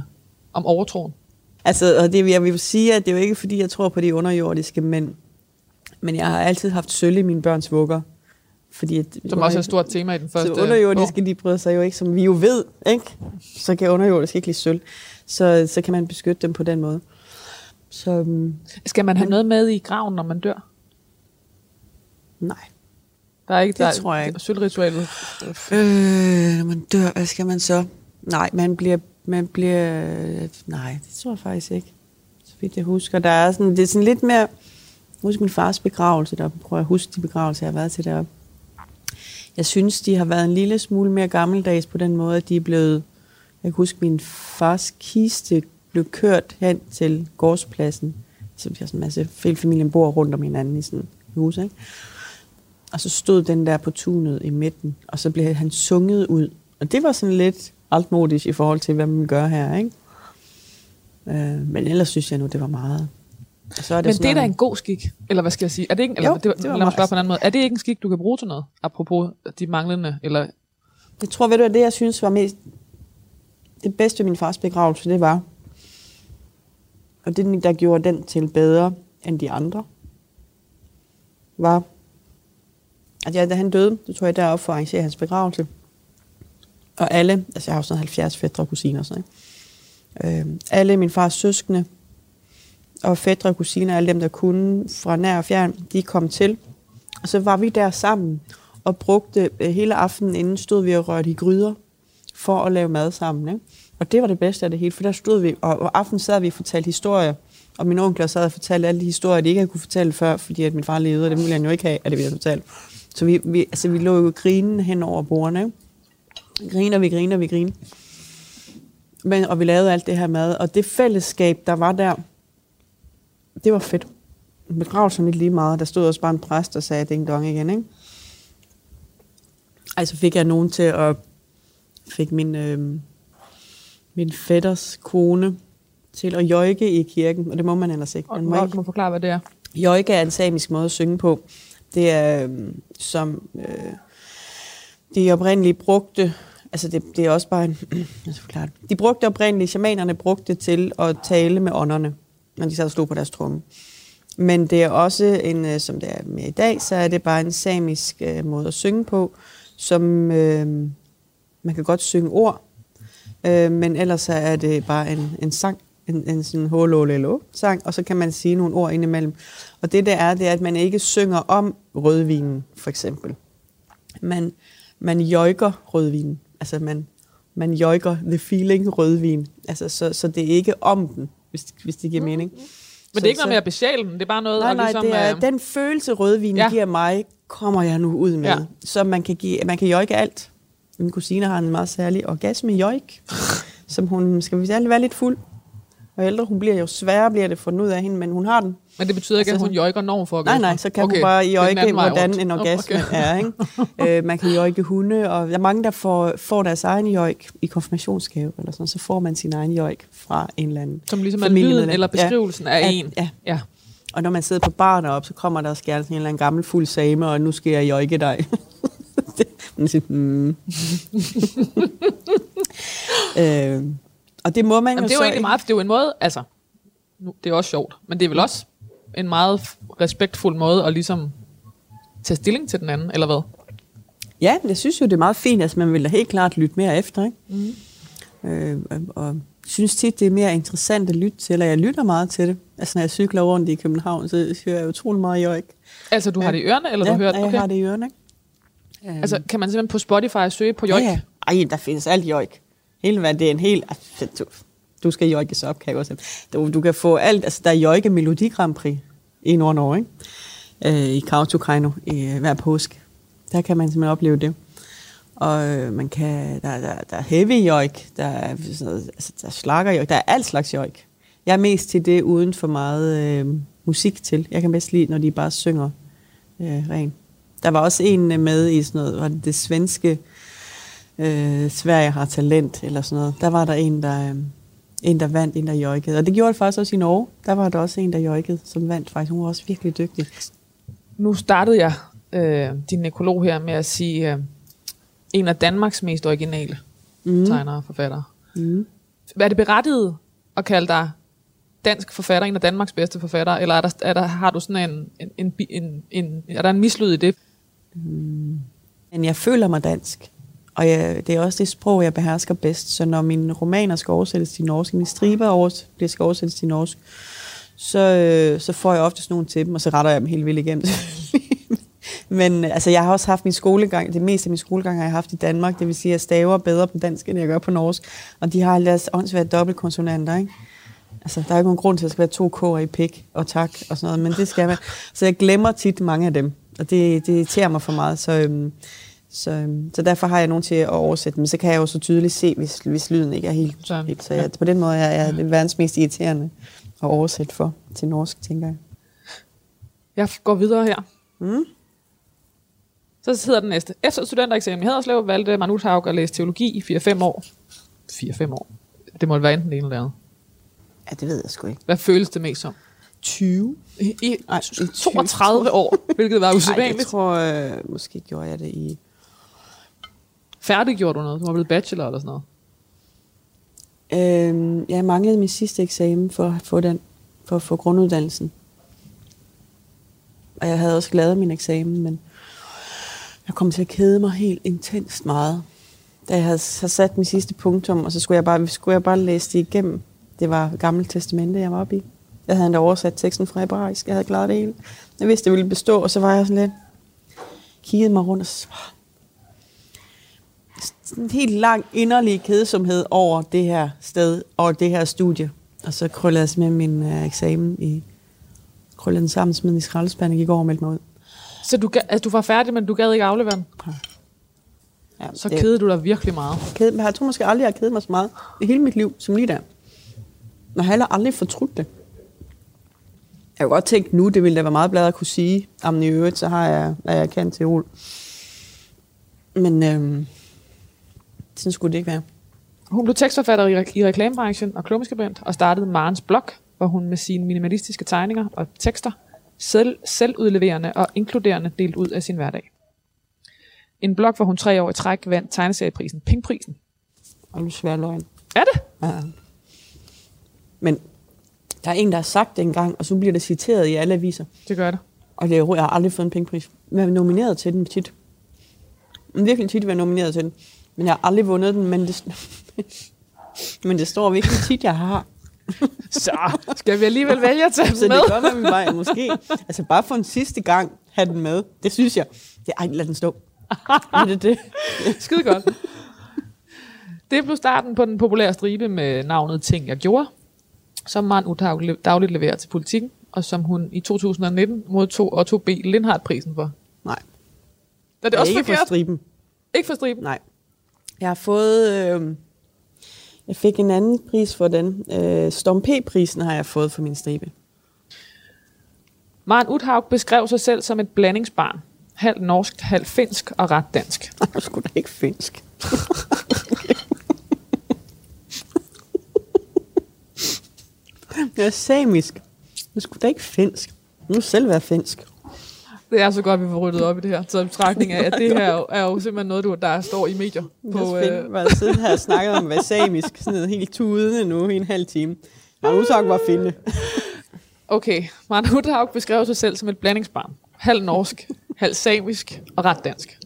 om overtroen? Altså, og det, jeg vil sige, at det er jo ikke, fordi jeg tror på de underjordiske, men, men jeg har altid haft sølv i mine børns vugger. Fordi at, Som også er et stort tema i den første Så underjordiske, de bryder sig jo ikke, som vi jo ved, ikke? Så kan underjordiske ikke lide sølv. Så, så kan man beskytte dem på den måde. Så um, Skal man have Men- noget med i graven, når man dør? nej. Der er ikke, Det der, tror jeg ikke. Sølvritualet. Øh, man dør, hvad skal man så? Nej, man bliver... Man bliver nej, det tror jeg faktisk ikke. Så vidt jeg husker. Der er sådan, det er sådan lidt mere... Husk min fars begravelse, der prøver jeg at huske de begravelser, jeg har været til deroppe. Jeg synes, de har været en lille smule mere gammeldags på den måde, at de er blevet... Jeg kan huske, min fars kiste blev kørt hen til gårdspladsen. Så vi har sådan en masse... Hele familien bor rundt om hinanden i sådan et hus, ikke? Og så stod den der på tunet i midten, og så blev han sunget ud. Og det var sådan lidt altmodisk i forhold til, hvad man gør her, ikke? Øh, men ellers synes jeg nu, det var meget. Og så er det Men det er da en god skik. Eller hvad skal jeg sige? Er det ikke, eller, Jo, det, var, det var lad mig spørge på en anden måde. Er det ikke en skik, du kan bruge til noget? Apropos de manglende, eller Jeg tror, ved du, hvad det jeg synes var mest... Det bedste ved min fars begravelse, det var... Og det, der gjorde den til bedre end de andre, var... At jeg, da han døde, så tog jeg derop for at arrangere hans begravelse. Og alle, altså jeg har jo sådan 70 fædre og kusiner og sådan noget. Øh, alle min fars søskende og fædre og kusiner, alle dem, der kunne fra nær og fjern, de kom til. Og så var vi der sammen og brugte øh, hele aftenen inden, stod vi og rørte i gryder for at lave mad sammen. Ikke? Og det var det bedste af det hele, for der stod vi, og, og aften sad vi og fortalte historier. Og min onkel sad og fortalte alle de historier, de ikke havde kunne fortælle før, fordi at min far levede, og det ville han jo ikke have, at det ville havde fortalt. Så vi, vi, altså, vi lå jo grinen hen over bordene. Griner vi, griner vi, griner. Men, og vi lavede alt det her mad. Og det fællesskab, der var der, det var fedt. Begravelsen lidt lige meget. Der stod også bare en præst og sagde ding dong igen, ikke? Altså fik jeg nogen til at... Fik min, øh, min fætters kone til at jøjke i kirken, og det må man ellers ikke. Og Man må må, ikke forklare, hvad det er. Jøjke er en samisk måde at synge på. Det er øhm, som øh, de oprindelige brugte, altså det, det er også bare en, jeg forklare. De brugte oprindeligt, shamanerne brugte det til at tale med ånderne, når de sad og slog på deres tromme. Men det er også en, øh, som det er med i dag, så er det bare en samisk øh, måde at synge på, som øh, man kan godt synge ord, øh, men ellers så er det bare en, en sang, en, en sådan hololelo sang, og så kan man sige nogle ord indimellem. Og det der er, det er, at man ikke synger om rødvinen, for eksempel. Man, man jøjker rødvinen. Altså man, man jøjker the feeling rødvin. Altså, så, så det er ikke om den, hvis, hvis det giver mening. Men det er ikke noget med at besjæle den, det er bare noget... Nej, nej, ligesom, det er øh, den følelse, rødvin Ja. giver mig, kommer jeg nu ud med. Ja. Så man kan, give, man kan jøjke alt. Min kusine har en meget særlig orgasme jøjk, som hun skal vi være lidt fuld. Og ældre hun bliver, jo sværere bliver det fundet ud af hende, men hun har den. Men det betyder ikke, Altså at hun jøjker når for Nej, nej, så kan okay. hun bare vej hvordan en orgasme Okay. er. Ikke? øh, man kan jøjke hunde, og der er mange, der får, får deres egen jøjk i konfirmationsgave, eller sådan, så får man sin egen jøjk fra en eller anden Som ligesom er lyden eller beskrivelsen af Ja, en. Ja, Ja. og når man sidder på baren op, så kommer der og skærer sådan en eller anden gammel fuld same, og nu skal jeg jøjke dig. Man siger, hmm. øh, og det må man Jamen, jo det er jo egentlig meget, det er jo en måde, altså, nu, det er også sjovt, men det er vel også en meget respektfuld måde at ligesom tage stilling til den anden, eller hvad? Ja, jeg synes jo, det er meget fint. Altså, man vil da helt klart lytte mere efter, ikke? Mm. Øh, og, og synes tit, det er mere interessant at lytte til, og jeg lytter meget til det. Altså, når jeg cykler rundt i København, så hører jeg utrolig meget jøjk. Altså, du har det i ørerne, eller ja, du hører ja, okay. jeg har det i ørerne, ikke? Altså, kan man simpelthen på Spotify søge på jøjk? Ja, ja. Ej, der findes alt jøjk. Hele hvad det er en hel... Du, du skal så op, kan jeg også. Du, du kan få alt... Altså, der er jojke Melodi Grand Prix i Nord-Norge, ikke? Øh, I Kautokeino i øh, hver påske. Der kan man simpelthen opleve det. Og øh, man kan, der, der, der er heavy jojk, der er, sådan noget, altså, der er slakker der er alt slags jojk. Jeg er mest til det uden for meget øh, musik til. Jeg kan bedst lide, når de bare synger øh, rent. Der var også en øh, med i sådan noget, var det, det svenske, øh, Sverige har talent, eller sådan noget. Der var der en, der, øh, en, der vandt, en, der jøjkede. Og det gjorde det faktisk også i Norge. Der var der også en, der jøjkede, som vandt faktisk. Hun var også virkelig dygtig. Nu startede jeg øh, din nekrolog her med at sige, øh, en af Danmarks mest originale mm. tegnere og forfattere. Mm. Er det berettiget at kalde dig dansk forfatter, en af Danmarks bedste forfattere, eller er der, er der, har du sådan en, en, en, en, en, er der en mislyd i det? Men jeg føler mig dansk. Og jeg, det er også det sprog, jeg behersker bedst. Så når mine romaner skal oversættes til norsk, mine striber overs, bliver skal oversættes til norsk, så, øh, så får jeg ofte nogen til dem, og så retter jeg dem helt vildt igennem. Men altså, jeg har også haft min skolegang, det meste af min skolegang har jeg haft i Danmark, det vil sige, at jeg staver bedre på dansk, end jeg gør på norsk. Og de har deres åndsvært dobbeltkonsonanter, ikke? Altså, der er ikke nogen grund til, at der skal være to K'er i pik og tak og sådan noget, men det skal man. Så jeg glemmer tit mange af dem, og det, det irriterer mig for meget. Så, øhm, så, øhm, så derfor har jeg nogen til at oversætte. Men så kan jeg jo så tydeligt se, hvis, hvis lyden ikke er helt... Sådan, helt så jeg, på den måde er jeg det verdens mest irriterende at oversætte for til norsk, tænker jeg. Jeg går videre her. Mm. Så hedder den næste. Efter studentereksamen i Haderslev valgte Manut Haug at læse teologi i 4-5 år. 4-5 år. Det må være enten det ene eller det andet. Ja, det ved jeg sgu ikke. Hvad føles det mest som? 20? I, i Ej, i 20. 32 år, hvilket var Nej, jeg usædvanligt. tror, øh, måske gjorde jeg det i... Færdiggjorde du noget? Du var blevet bachelor eller sådan noget? Øhm, jeg manglede min sidste eksamen for at få den, for at få grunduddannelsen. Og jeg havde også lavet min eksamen, men jeg kom til at kede mig helt intenst meget. Da jeg havde, havde sat min sidste punktum, og så skulle jeg bare, skulle jeg bare læse det igennem. Det var Gamle Testamente, jeg var oppe i. Jeg havde endda oversat teksten fra hebraisk. Jeg havde klaret det hele. Jeg vidste, det ville bestå, og så var jeg sådan lidt... Kiggede mig rundt og så, sådan en helt lang inderlig kedsomhed over det her sted, over det her studie. Og så krøllede jeg med min uh, eksamen i krøllede den sammen, smed i skraldespanden, gik over og meldte mig ud. Så du, altså, du var færdig, men du gad ikke aflevere den? Ja, Så det- kedede du dig virkelig meget. kede, men jeg tror måske aldrig, jeg har kedet mig så meget i hele mit liv, som lige der. Jeg har aldrig fortrudt det. Jeg kunne godt tænke nu, det ville da være meget bladet at kunne sige, om i øvrigt, så har jeg, hvad jeg kan til jul. Men øhm, sådan skulle det ikke være. Hun blev tekstforfatter i, re- i reklamebranchen og klummeskribent og startede Marens blog, hvor hun med sine minimalistiske tegninger og tekster selv, selvudleverende og inkluderende delte ud af sin hverdag. En blog, hvor hun tre år i træk vandt tegneserieprisen Pinkprisen. Og nu svær løgn. Er det? Ja. Men der er en, der har sagt det engang, og så bliver det citeret i alle aviser. Det gør det. Og det er, jeg har aldrig fået en pengepris. Men jeg er nomineret til den tit. Men virkelig tit været nomineret til den. Men jeg har aldrig vundet den, men det, men det står virkelig tit, jeg har. Så skal vi alligevel vælge at tage Så den det med. kan godt være, vi bare måske, altså bare for en sidste gang, have den med. Det synes jeg. Det, ej, lad den stå. Men det, det. Skide godt. Det blev starten på den populære stribe med navnet Ting, jeg gjorde, som Maren Uthaug le- dagligt leverer til politikken, og som hun i 2019 modtog Otto B. Lindhardt-prisen for. Nej, Er det også ikke forkert? for striben. ikke for striben? Nej. Jeg har fået... Øh, jeg fik en anden pris for den. Øh, Storm P-prisen har jeg fået for min stribe. Maren Uthaug beskrev sig selv som et blandingsbarn. Halvt norsk, halvt finsk og ret dansk. Er sgu da ikke finsk. jeg er samisk. Jeg sgu da ikke finsk. Nu selv være finsk. Det er så godt, at vi får ryddet op i det her. Så i betragtning af, at det her er jo, er jo simpelthen noget, du, der står i medier. På, jeg øh, var siddet her og snakket om at være samisk, sådan noget helt tudende nu i en halv time. Jeg nu sagt var finde. okay, Maren Uthaug beskrev sig selv som et blandingsbarn. Halvt norsk, halvt samisk og ret dansk.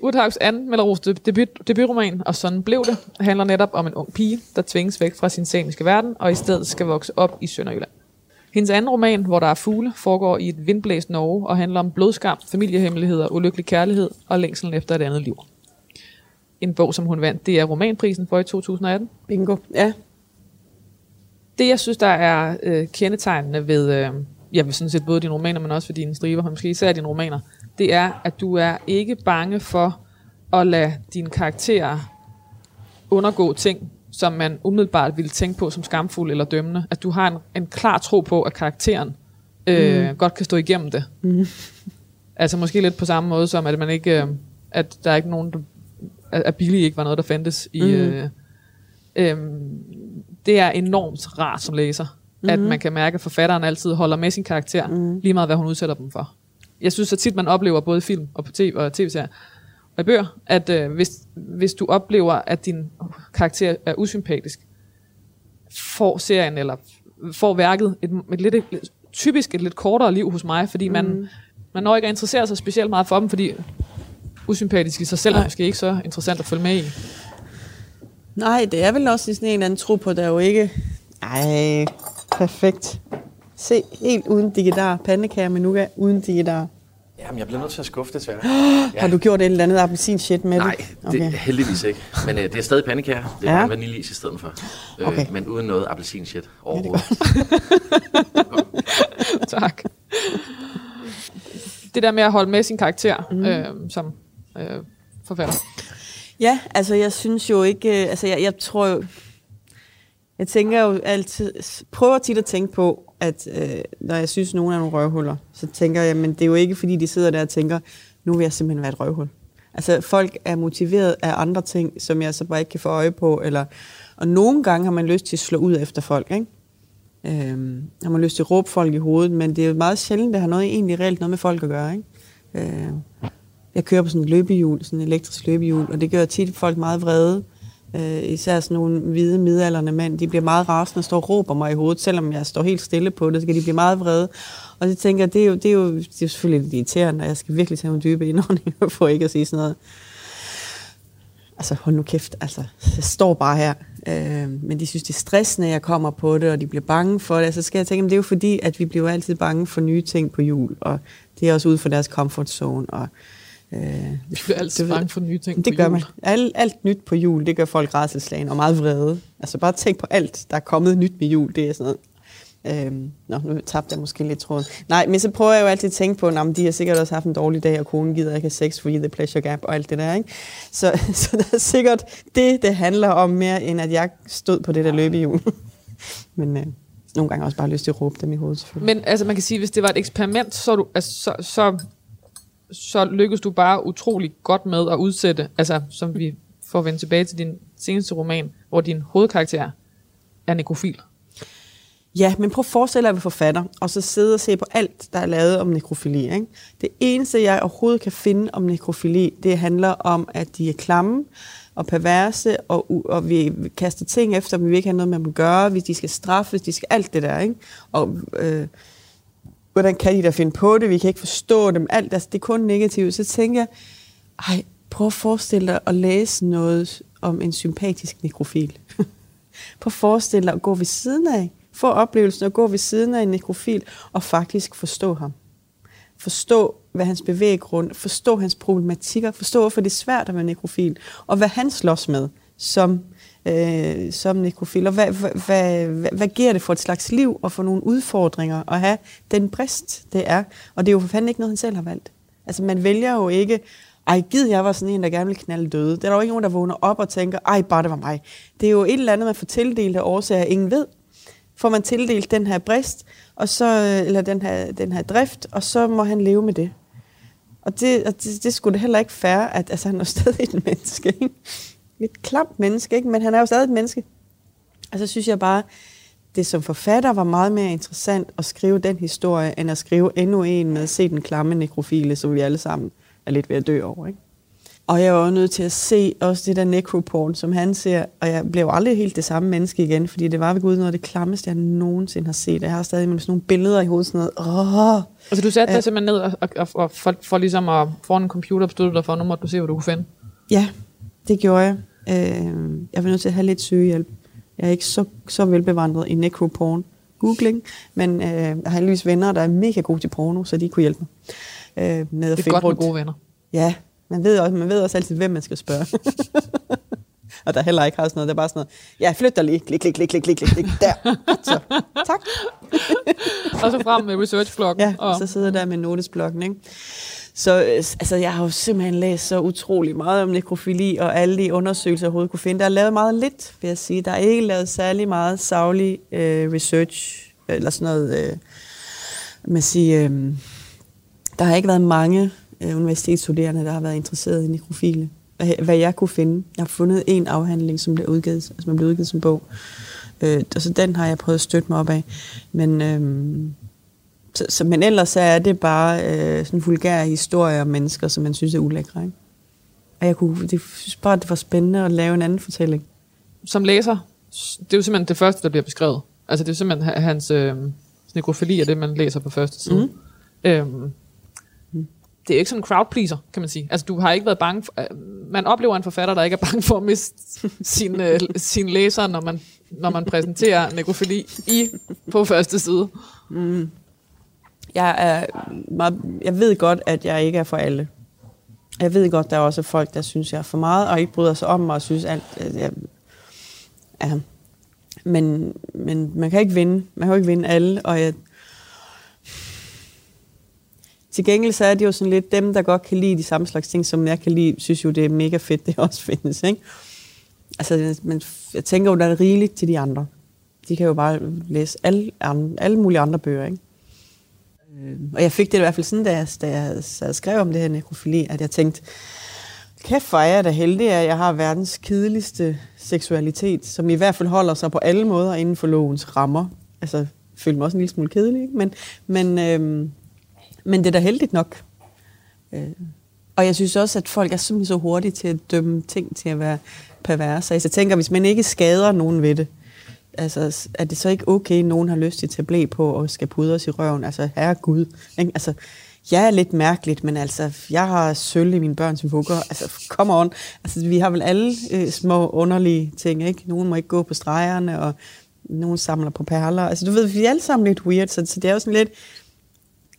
Uthaugs anden Melleros debut, debutroman, og sådan blev det, handler netop om en ung pige, der tvinges væk fra sin samiske verden, og i stedet skal vokse op i Sønderjylland. Hendes anden roman, hvor der er fugle, foregår i et vindblæst Norge og handler om blodskam, familiehemmeligheder, ulykkelig kærlighed og længselen efter et andet liv. En bog, som hun vandt, det er romanprisen for i 2018. Bingo. Ja. Det, jeg synes, der er øh, kendetegnende ved, øh, jeg vil sådan set både dine romaner, men også for dine striber, måske især dine romaner, det er, at du er ikke bange for at lade dine karakterer undergå ting, som man umiddelbart ville tænke på som skamfuld eller dømmende. At du har en, en klar tro på, at karakteren øh, mm. godt kan stå igennem det. Mm. Altså måske lidt på samme måde som, at man ikke, øh, at der er ikke nogen, der, at, Billy ikke var noget, der fandtes i... Mhm. Øh, øhm, det er enormt rart som læser, mm-hmm. at man kan mærke, at forfatteren altid holder med sin karakter, mm. lige meget hvad hun udsætter dem for. Jeg synes, at tit man oplever både i film og på tv og tv-serier i bøger, at øh, hvis, hvis du oplever, at din karakter er usympatisk, får serien eller får værket et, et lidt, et, typisk et lidt kortere liv hos mig, fordi man, mm. man når ikke at interessere sig specielt meget for dem, fordi usympatisk i sig selv er måske ikke så interessant at følge med i. Nej, det er vel også sådan en eller anden tro på, der er jo ikke... Ej, perfekt. Se, helt uden digidar. Pandekager med nougat uden digidar. Jamen, jeg bliver nødt til at skuffe desværre. Ja. Har du gjort et eller andet appelsin shit med Nej, det? det er heldigvis ikke. Men øh, det er stadig pandekager. Det er Ja. ja. vaniljeis i stedet for. Øh, Okay. Men uden noget appelsin shit overhovedet. tak. Det der med at holde med sin karakter mm. øh, som øh, forfatter. Ja, altså jeg synes jo ikke, øh, altså jeg, jeg tror jo, jeg tænker jo altid, prøver tit at tænke på, at øh, når jeg synes, nogen er nogle røvhuller, så tænker jeg, men det er jo ikke fordi, de sidder der og tænker, nu vil jeg simpelthen være et røvhul. Altså folk er motiveret af andre ting, som jeg så bare ikke kan få øje på, eller, og nogle gange har man lyst til at slå ud efter folk, ikke? Øhm, har man lyst til at råbe folk i hovedet, men det er jo meget sjældent, det har noget egentlig reelt noget med folk at gøre, ikke? Øh, jeg kører på sådan et løbehjul, sådan et elektrisk løbehjul, og det gør tit folk meget vrede. Øh, især sådan nogle hvide midalderne mænd, de bliver meget rasende og står og råber mig i hovedet, selvom jeg står helt stille på det, så kan de blive meget vrede. Og så tænker jeg, det er jo, det er jo, det er jo selvfølgelig lidt irriterende, og jeg skal virkelig tage nogle dybe indåndinger for ikke at sige sådan noget. Altså hold nu kæft, altså jeg står bare her. Øh, men de synes, det er stressende, at jeg kommer på det, og de bliver bange for det. Altså, så skal jeg tænke, at det er jo fordi, at vi bliver jo altid bange for nye ting på jul, og det er også ude for deres comfort zone, og Øh, Vi bliver altid bange for nye ting det gør jul. man. Alt, alt nyt på jul, det gør folk rædselslagen og meget vrede. Altså bare tænk på alt, der er kommet nyt med jul. Det er sådan noget. Øhm, nå, nu tabte jeg måske lidt tråden. Nej, men så prøver jeg jo altid at tænke på, at de har sikkert også haft en dårlig dag, og konen gider ikke have sex, fordi the pleasure gap og alt det der. Ikke? Så, så det er sikkert det, det handler om mere, end at jeg stod på det der løbehjul. men øh, nogle gange også bare lyst til at råbe dem i hovedet, selvfølgelig. Men altså, man kan sige, hvis det var et eksperiment, så, du, altså, så, så, så lykkedes du bare utrolig godt med at udsætte, altså som vi får vende tilbage til din seneste roman, hvor din hovedkarakter er nekrofil. Ja, men prøv at forestille dig at være forfatter, og så sidde og se på alt, der er lavet om nekrofili. Ikke? Det eneste, jeg overhovedet kan finde om nekrofili, det handler om, at de er klamme og perverse, og, og vi kaster ting efter dem, vi vil ikke have noget med dem at gøre, hvis de skal straffes, de skal alt det der. Ikke? Og øh, hvordan kan de da finde på det? Vi kan ikke forstå dem. Alt, altså, det er kun negativt. Så tænker jeg, ej, prøv at forestille dig at læse noget om en sympatisk nekrofil. prøv at forestille dig at gå ved siden af få oplevelsen at gå ved siden af en nekrofil og faktisk forstå ham. Forstå, hvad hans bevæggrund, forstå hans problematikker, forstå, hvorfor det er svært at være nekrofil, og hvad han slås med som, øh, som nekrofiler. og hvad, hvad, hvad, hvad, hvad giver det for et slags liv og for nogle udfordringer at have den brist, det er. Og det er jo for fanden ikke noget, han selv har valgt. Altså man vælger jo ikke, ej, gid jeg var sådan en, der gerne ville knalde døde. Der er jo ikke nogen, der vågner op og tænker, ej, bare det var mig. Det er jo et eller andet, man får tildelt af årsager, ingen ved får man tildelt den her brist, og så, eller den her, den her drift, og så må han leve med det. Og det, og det, det skulle det heller ikke færre, at altså, han er stadig et menneske. Ikke? Et klamt menneske, ikke? men han er jo stadig et menneske. Og så synes jeg bare, det som forfatter var meget mere interessant at skrive den historie, end at skrive endnu en med se den klamme nekrofile, som vi alle sammen er lidt ved at dø over. Ikke? Og jeg var nødt til at se også det der necroporn, som han ser, og jeg blev aldrig helt det samme menneske igen, fordi det var ved Gud noget af det klammeste, jeg nogensinde har set. Jeg har stadig med sådan nogle billeder i hovedet, sådan noget. Åh! Altså du satte dig simpelthen ned og, og, og, for, for, ligesom at foran en computer beslutte dig for, nu måtte du se, hvad du kunne finde? Ja, det gjorde jeg. Øh, jeg var nødt til at have lidt sygehjælp. Jeg er ikke så, så velbevandret i necroporn googling, men øh, jeg har heldigvis venner, der er mega gode til porno, så de kunne hjælpe mig. Øh, med at det er godt rundt. med gode venner. Ja, man ved, også, man ved også altid, hvem man skal spørge. og der heller ikke har sådan noget. Det er bare sådan noget, ja, flyt dig lige. Klik, klik, klik, klik, klik, klik. Der. Så, tak. og så frem med researchblokken. Ja, og så sidder der med notesblokken, ikke? Så øh, altså, jeg har jo simpelthen læst så utrolig meget om nekrofili, og alle de undersøgelser, jeg overhovedet kunne finde. Der er lavet meget lidt, vil jeg sige. Der er ikke lavet særlig meget savlig øh, research, eller sådan noget, øh, man siger, øh, der har ikke været mange øh, universitetsstuderende, der har været interesseret i nekrofile. Hvad jeg kunne finde. Jeg har fundet en afhandling, som blev udgivet, altså man blev udgivet som bog. Øh, så den har jeg prøvet at støtte mig op af. Men, øh, så, så, men ellers så er det bare øh, sådan vulgære historier om mennesker, som man synes er ulækre. Ikke? Og jeg kunne, det, synes bare, det var spændende at lave en anden fortælling. Som læser, det er jo simpelthen det første, der bliver beskrevet. Altså det er simpelthen hans øh, nekrofili er det, man læser på første side. Mm. Øhm, det er ikke sådan en crowd pleaser, kan man sige. Altså, du har ikke været bange for, øh, man oplever en forfatter, der ikke er bange for at miste sin, uh, sin læser, når man, når man præsenterer nekrofili i, på første side. Mm. Jeg, er meget, jeg ved godt, at jeg ikke er for alle. Jeg ved godt, der er også folk, der synes, jeg er for meget, og ikke bryder sig om mig, og synes alt... Jeg, ja. men, men man kan ikke vinde. Man kan jo ikke vinde alle, og jeg, til gengæld så er det jo sådan lidt dem, der godt kan lide de samme slags ting, som jeg kan lide, synes jo, det er mega fedt, det også findes. Ikke? Altså, men jeg tænker jo, der er rigeligt til de andre. De kan jo bare læse alle, alle mulige andre bøger. Ikke? Øh, og jeg fik det i hvert fald sådan, da jeg, da jeg, sad skrev om det her nekrofili, at jeg tænkte, kæft hvor er jeg da heldig, at jeg har verdens kedeligste seksualitet, som i hvert fald holder sig på alle måder inden for lovens rammer. Altså, jeg følte mig også en lille smule kedelig, ikke? men, men øhm, men det er da heldigt nok. Øh. Og jeg synes også, at folk er simpelthen så hurtige til at dømme ting til at være perverse. Altså, jeg tænker, hvis man ikke skader nogen ved det, altså, er det så ikke okay, at nogen har lyst til at blæ på og skal pudre os i røven? Altså, herre Gud. Ikke? Altså, jeg er lidt mærkeligt, men altså, jeg har sølv i mine børns vugger. Altså, come on. Altså, vi har vel alle øh, små underlige ting, ikke? Nogen må ikke gå på stregerne, og nogen samler på perler. Altså, du ved, vi er alle sammen lidt weird, så, så det er jo sådan lidt,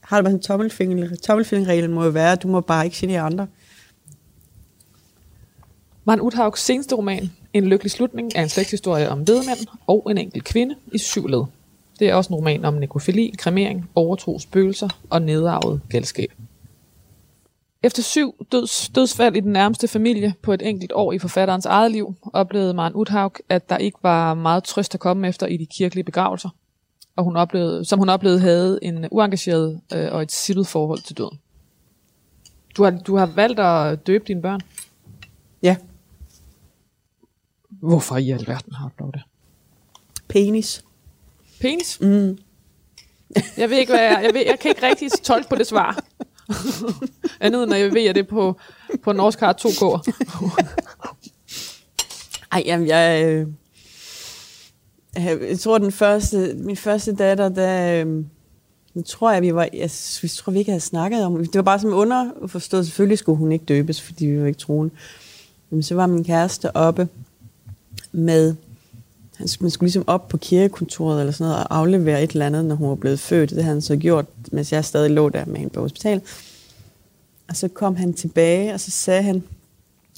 har du bare sådan tommelfinger, tommelfingerreglen må jo være, at du må bare ikke genere andre. Maren Uthaugs seneste roman, en lykkelig slutning, er en slægtshistorie om vedmænd og en enkelt kvinde i syv led. Det er også en roman om nekrofili, kremering, overtro, spøgelser og nedarvet galskab. Efter syv døds, dødsfald i den nærmeste familie på et enkelt år i forfatterens eget liv, oplevede Maren Uthaug, at der ikke var meget trøst at komme efter i de kirkelige begravelser, og hun oplevede, som hun oplevede havde en uengageret øh, og et sittet forhold til døden. Du har, du har valgt at døbe dine børn. Ja, Hvorfor i alverden har du det? penis. Penis? Mm. Jeg ved ikke, hvad jeg, jeg, ved, jeg kan ikke rigtig tolke på det svar. Andet end at jeg ved, at det er på, på Norsk har 2K. Ej, jamen, jeg, øh, jeg tror, den første, min første datter, der, øh, jeg tror jeg, vi var, jeg, jeg tror, vi ikke havde snakket om, det var bare som underforstået, selvfølgelig skulle hun ikke døbes, fordi vi var ikke troende. Men så var min kæreste oppe med, han, skulle- man skulle ligesom op på kirkekontoret eller sådan noget, og aflevere et eller andet, når hun var blevet født. Det havde han så gjort, mens jeg stadig lå der med hende på hospitalet. Og så kom han tilbage, og så sagde han,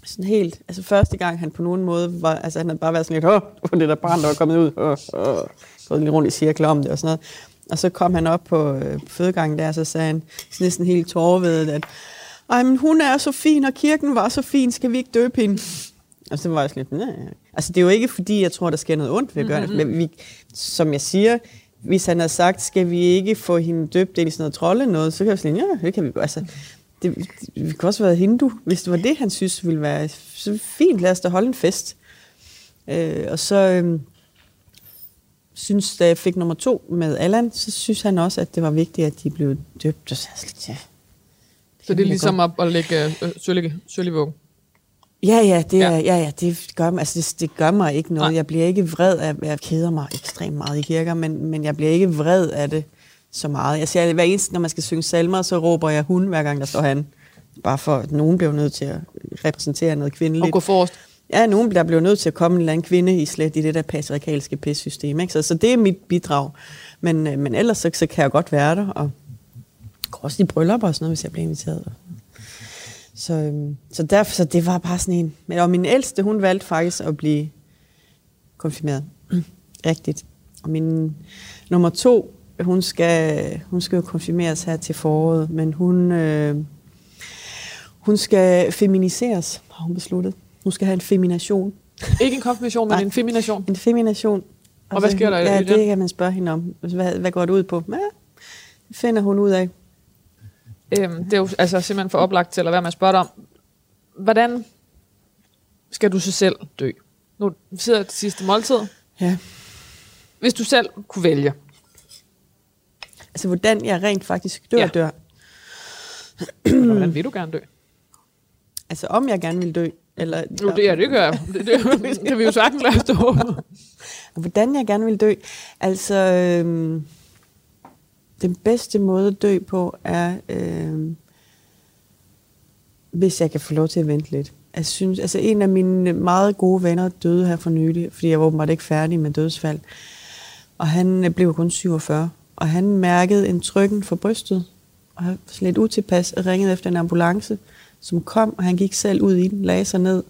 sådan helt, altså første gang han på nogen måde var, altså han havde bare været sådan lidt, åh, det var det der barn, der var kommet ud, åh, åh, gået lidt rundt i cirkler om det og sådan noget. Og så kom han op på øh, på fødegangen der, og så sagde han sådan næsten helt tårvedet, at ej, men hun er så fin, og kirken var så fin, skal vi ikke døbe hende? Og så var jeg sådan lidt, nej. Altså det er jo ikke fordi, jeg tror, der sker noget ondt ved at gøre det. Men vi, som jeg siger, hvis han havde sagt, skal vi ikke få hende døbt ind i sådan noget trolde noget, så kan jeg sådan, ja, det kan vi. Altså, det, det, vi kunne også være hindu, hvis det var det, han synes ville være så fint. Lad os da holde en fest. Øh, og så øh, synes, da jeg fik nummer to med Allan, så synes han også, at det var vigtigt, at de blev døbt. Og så ja. Så det er ligesom at, at lægge øh, sølge, sølgevågen. Ja, ja, det, Ja. ja. ja, ja, det, gør, mig- altså, det, det gør mig ikke noget. Nej. Jeg bliver ikke vred af, jeg keder mig ekstremt meget i kirker, men, men jeg bliver ikke vred af det så meget. Jeg siger, hver eneste, når man skal synge salmer, så råber jeg hun, hver gang der står han. Bare for, at nogen bliver nødt til at repræsentere noget Og kvindeligt. gå forrest. Ja, nogen der bliver nødt til at komme en eller anden kvinde i slet i det der patriarkalske pissystem. Ikke? Så, så det er mit bidrag. Men, øh, men ellers så, så kan jeg godt være der, og går også i bryllupper og sådan noget, hvis jeg bliver inviteret. Så, øhm, så derfor, så det var bare sådan en. Men og min ældste, hun valgte faktisk at blive konfirmeret. Rigtigt. Og min nummer to, hun skal, hun skal jo konfirmeres her til foråret, men hun, øh, hun skal feminiseres, har hun besluttet. Hun skal have en femination. Ikke en konfirmation, men en femination. En femination. Og hvad sker der i Ja, det kan man spørge hende om. Hvad, hvad går det ud på? Ja, det finder hun ud af. Øhm, det er jo altså simpelthen for oplagt til at være med at spørge dig om, hvordan skal du så selv dø? Nu sidder det sidste måltid. Ja. Hvis du selv kunne vælge. Altså, hvordan jeg rent faktisk dør, Ja. ja. dør. Hvordan vil du gerne dø? Altså, om jeg gerne vil dø. Eller, Jo, det er det gør jeg. Det, det kan vi jo sagtens lade stå. Hvordan jeg gerne vil dø? Altså, øhm, den bedste måde at dø på er, øh, hvis jeg kan få lov til at vente lidt. Jeg synes, altså en af mine meget gode venner døde her for nylig, fordi jeg var åbenbart ikke færdig med dødsfald. Og han øh, blev kun 47, og han mærkede en trykken for brystet, og han var lidt utilpas og ringede efter en ambulance, som kom, og han gik selv ud i den, lagde sig ned,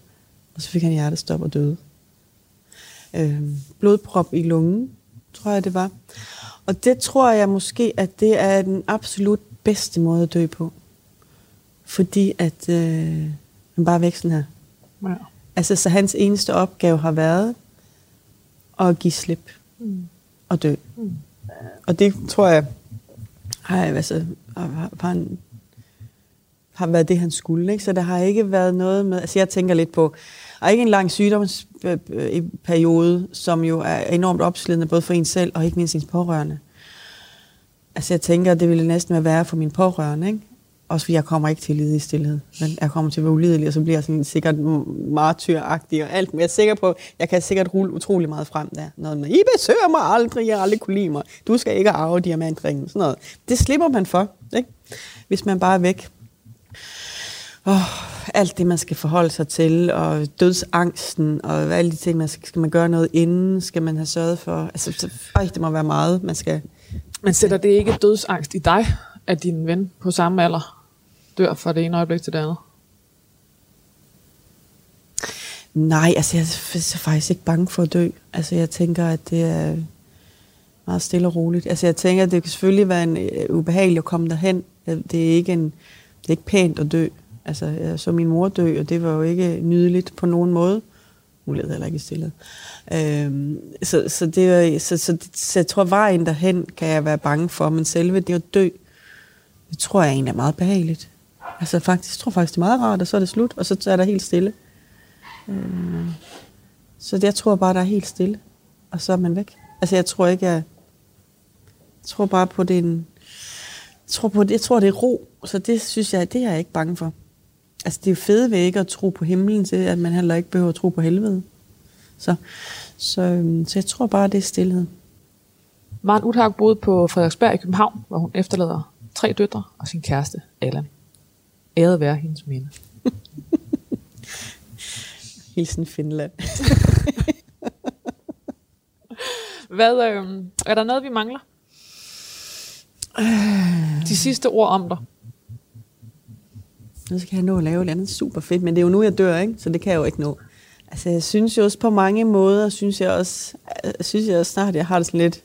og så fik han hjertestop og døde øh, blodprop i lungen, tror jeg det var. Og det tror jeg måske, at det er den absolut bedste måde at dø på. Fordi at øh, han bare væk sådan her. Ja. Altså, så hans eneste opgave har været at give slip Mm. og dø. Mm. Og det tror jeg har, altså, har, har, har, han- har været det, han skulle. Ikke? Så der har ikke været noget med... Altså jeg tænker lidt på... Og ikke en lang sygdomsperiode, som jo er enormt opslidende, både for en selv og ikke mindst ens pårørende. Altså jeg tænker, at det ville næsten være værre for min pårørende, ikke? Også fordi jeg kommer ikke til at lide i stillhed. Men jeg kommer til at være ulidelig, og så bliver jeg sådan sikkert martyragtig og alt. Men jeg er sikker på, jeg kan sikkert rulle utrolig meget frem der. Noget med, I besøger mig aldrig, jeg har aldrig kunne lide mig. Du skal ikke arve diamantringen. Sådan noget. Det slipper man for, ikke? Hvis man bare er væk. Oh, alt det, man skal forholde sig til, og dødsangsten, og alle de ting, man skal, skal man gøre noget inden, skal man have sørget for. Altså, så, øj, det må være meget, man skal... Men sætter det ikke dødsangst i dig, at din ven på samme alder dør fra det ene øjeblik til det andet? Nej, altså jeg er faktisk ikke bange for at dø. Altså jeg tænker, at det er... meget stille og roligt. Altså jeg tænker, at det kan selvfølgelig være en uh, ubehagelig at komme derhen. Det er ikke, en, det er ikke pænt at dø. Altså jeg så min mor dø, og det var jo ikke nydeligt på nogen måde. Hun levede heller ikke i stillhed. Øhm, så, så, det, så, så, så jeg tror, vejen derhen kan jeg være bange for, men selve det at dø, det tror jeg egentlig er meget behageligt. Altså faktisk, jeg tror faktisk, det er meget rart, og så er det slut, og så er der helt stille. Øhm, så det, jeg tror bare, der er helt stille, og så er man væk. Altså jeg tror ikke, jeg, jeg tror bare på, den, jeg tror, på, jeg tror, det er ro, så det synes jeg, det er jeg ikke bange for. Altså det er fede ved ikke at tro på himlen til, at man heller ikke behøver at tro på helvede. Så, så, øhm, så jeg tror bare, det er stillhed. Maren Uthag boede på Frederiksberg i København, hvor hun efterlader tre døtre og sin kæreste, Allan. Æret være hendes minde. Hilsen Finland. Hvad, øh, er der noget, vi mangler? De sidste ord om dig. Nu skal jeg nå at lave et andet super fedt, men det er jo nu, jeg dør, ikke? så det kan jeg jo ikke nå. Altså, jeg synes jo også på mange måder, synes jeg også, jeg synes jeg også snart, jeg har det sådan lidt,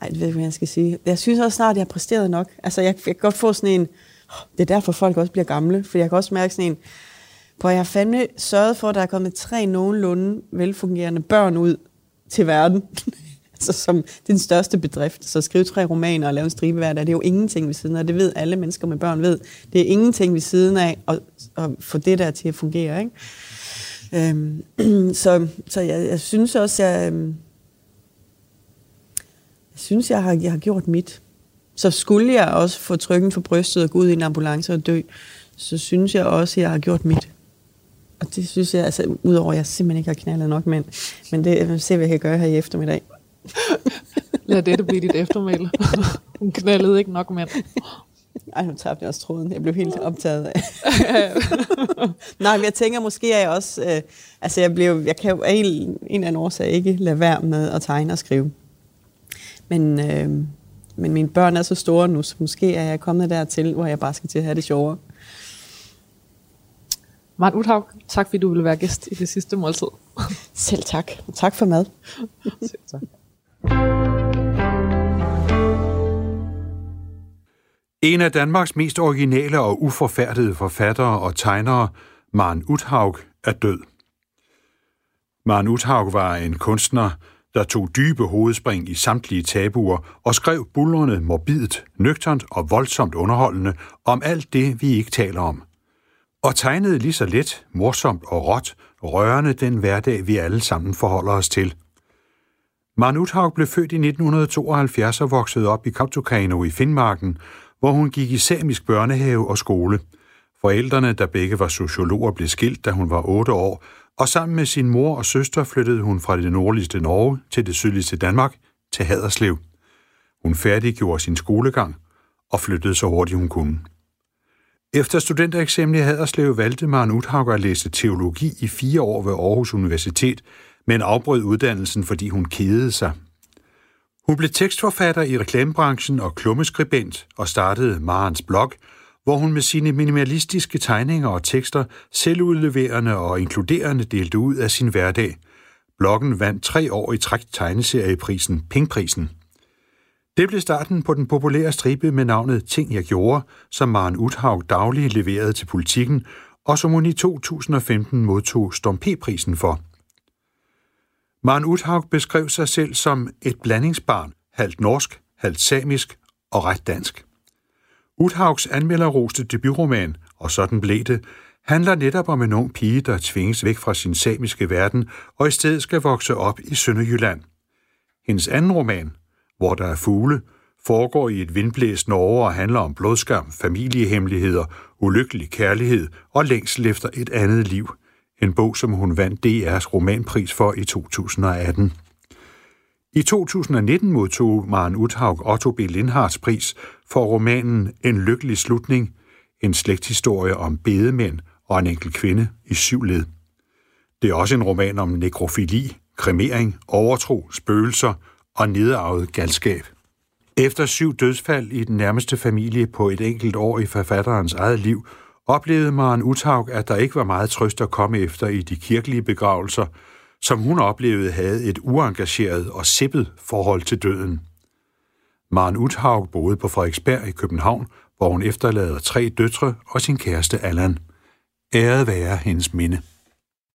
ej, det ved ikke, hvad jeg skal sige. Jeg synes også snart, jeg har præsteret nok. Altså, jeg, jeg kan godt få sådan en, det er derfor folk også bliver gamle, for jeg kan også mærke sådan en, på jeg har fandme sørget for, at der er kommet tre nogenlunde velfungerende børn ud til verden altså, som din største bedrift. Så skrive tre romaner og lave en stribe hver dag, det er jo ingenting ved siden af. Det ved alle mennesker med børn ved. Det er ingenting ved siden af at, at få det der til at fungere. Ikke? Øhm, så så jeg, jeg synes også, jeg, øhm, jeg synes, jeg har, jeg har gjort mit. Så skulle jeg også få trykken for brystet og gå ud i en ambulance og dø, så synes jeg også, jeg har gjort mit. Og det synes jeg, altså udover at jeg simpelthen ikke har knaldet nok mænd, men det øh, ser vi, jeg kan gøre her i eftermiddag. Lad dette blive dit eftermæle. Hun knaldede ikke nok mænd. Ej, nu tabte jeg også tråden. Jeg blev helt optaget af. Nej, men jeg tænker måske, at jeg også... Øh, altså, jeg, blev, jeg kan jo af en, en eller anden årsag ikke lade være med at tegne og skrive. Men, øh, men mine børn er så store nu, så måske er jeg kommet dertil, hvor jeg bare skal til at have det sjovere. Mart Uthaug, tak fordi du ville være gæst i det sidste måltid. Selv tak. tak for mad. Selv tak. En af Danmarks mest originale og uforfærdede forfattere og tegnere, Maren Uthaug, er død. Maren Uthaug var en kunstner, der tog dybe hovedspring i samtlige tabuer og skrev bullerne morbidt, nøgternt og voldsomt underholdende om alt det, vi ikke taler om. Og tegnede lige så let, morsomt og råt, rørende den hverdag, vi alle sammen forholder os til. Maren Uthaug blev født i 1972 og voksede op i Kaptukano i Finnmarken, hvor hun gik i samisk børnehave og skole. Forældrene, der begge var sociologer, blev skilt, da hun var 8 år, og sammen med sin mor og søster flyttede hun fra det nordligste Norge til det sydligste Danmark, til Haderslev. Hun færdiggjorde sin skolegang og flyttede så hurtigt hun kunne. Efter studentereksamen i Haderslev valgte Maren Uthaug at læse teologi i fire år ved Aarhus Universitet, men afbrød uddannelsen, fordi hun kedede sig. Hun blev tekstforfatter i reklamebranchen og klummeskribent og startede Marens blog, hvor hun med sine minimalistiske tegninger og tekster selvudleverende og inkluderende delte ud af sin hverdag. Bloggen vandt tre år i træk tegneserieprisen Pingprisen. Det blev starten på den populære stribe med navnet Ting jeg gjorde, som Maren Uthaug dagligt leverede til politikken, og som hun i 2015 modtog Storm P-prisen for. Maren Uthaug beskrev sig selv som et blandingsbarn, halvt norsk, halvt samisk og ret dansk. Uthaugs anmelderroste debutroman, og sådan blev det, handler netop om en ung pige, der tvinges væk fra sin samiske verden og i stedet skal vokse op i Sønderjylland. Hendes anden roman, Hvor der er fugle, foregår i et vindblæst Norge og handler om blodskam, familiehemmeligheder, ulykkelig kærlighed og længsel efter et andet liv. En bog, som hun vandt DR's romanpris for i 2018. I 2019 modtog Maren Uthaug Otto B. Lindhards pris for romanen En lykkelig slutning, en slægthistorie om bedemænd og en enkelt kvinde i syv led. Det er også en roman om nekrofili, kremering, overtro, spøgelser og nedarvet galskab. Efter syv dødsfald i den nærmeste familie på et enkelt år i forfatterens eget liv, oplevede Maren Uthaug, at der ikke var meget trøst at komme efter i de kirkelige begravelser, som hun oplevede havde et uengageret og sippet forhold til døden. Maren Uthaug boede på Frederiksberg i København, hvor hun efterlader tre døtre og sin kæreste Allan. Æret være hendes minde.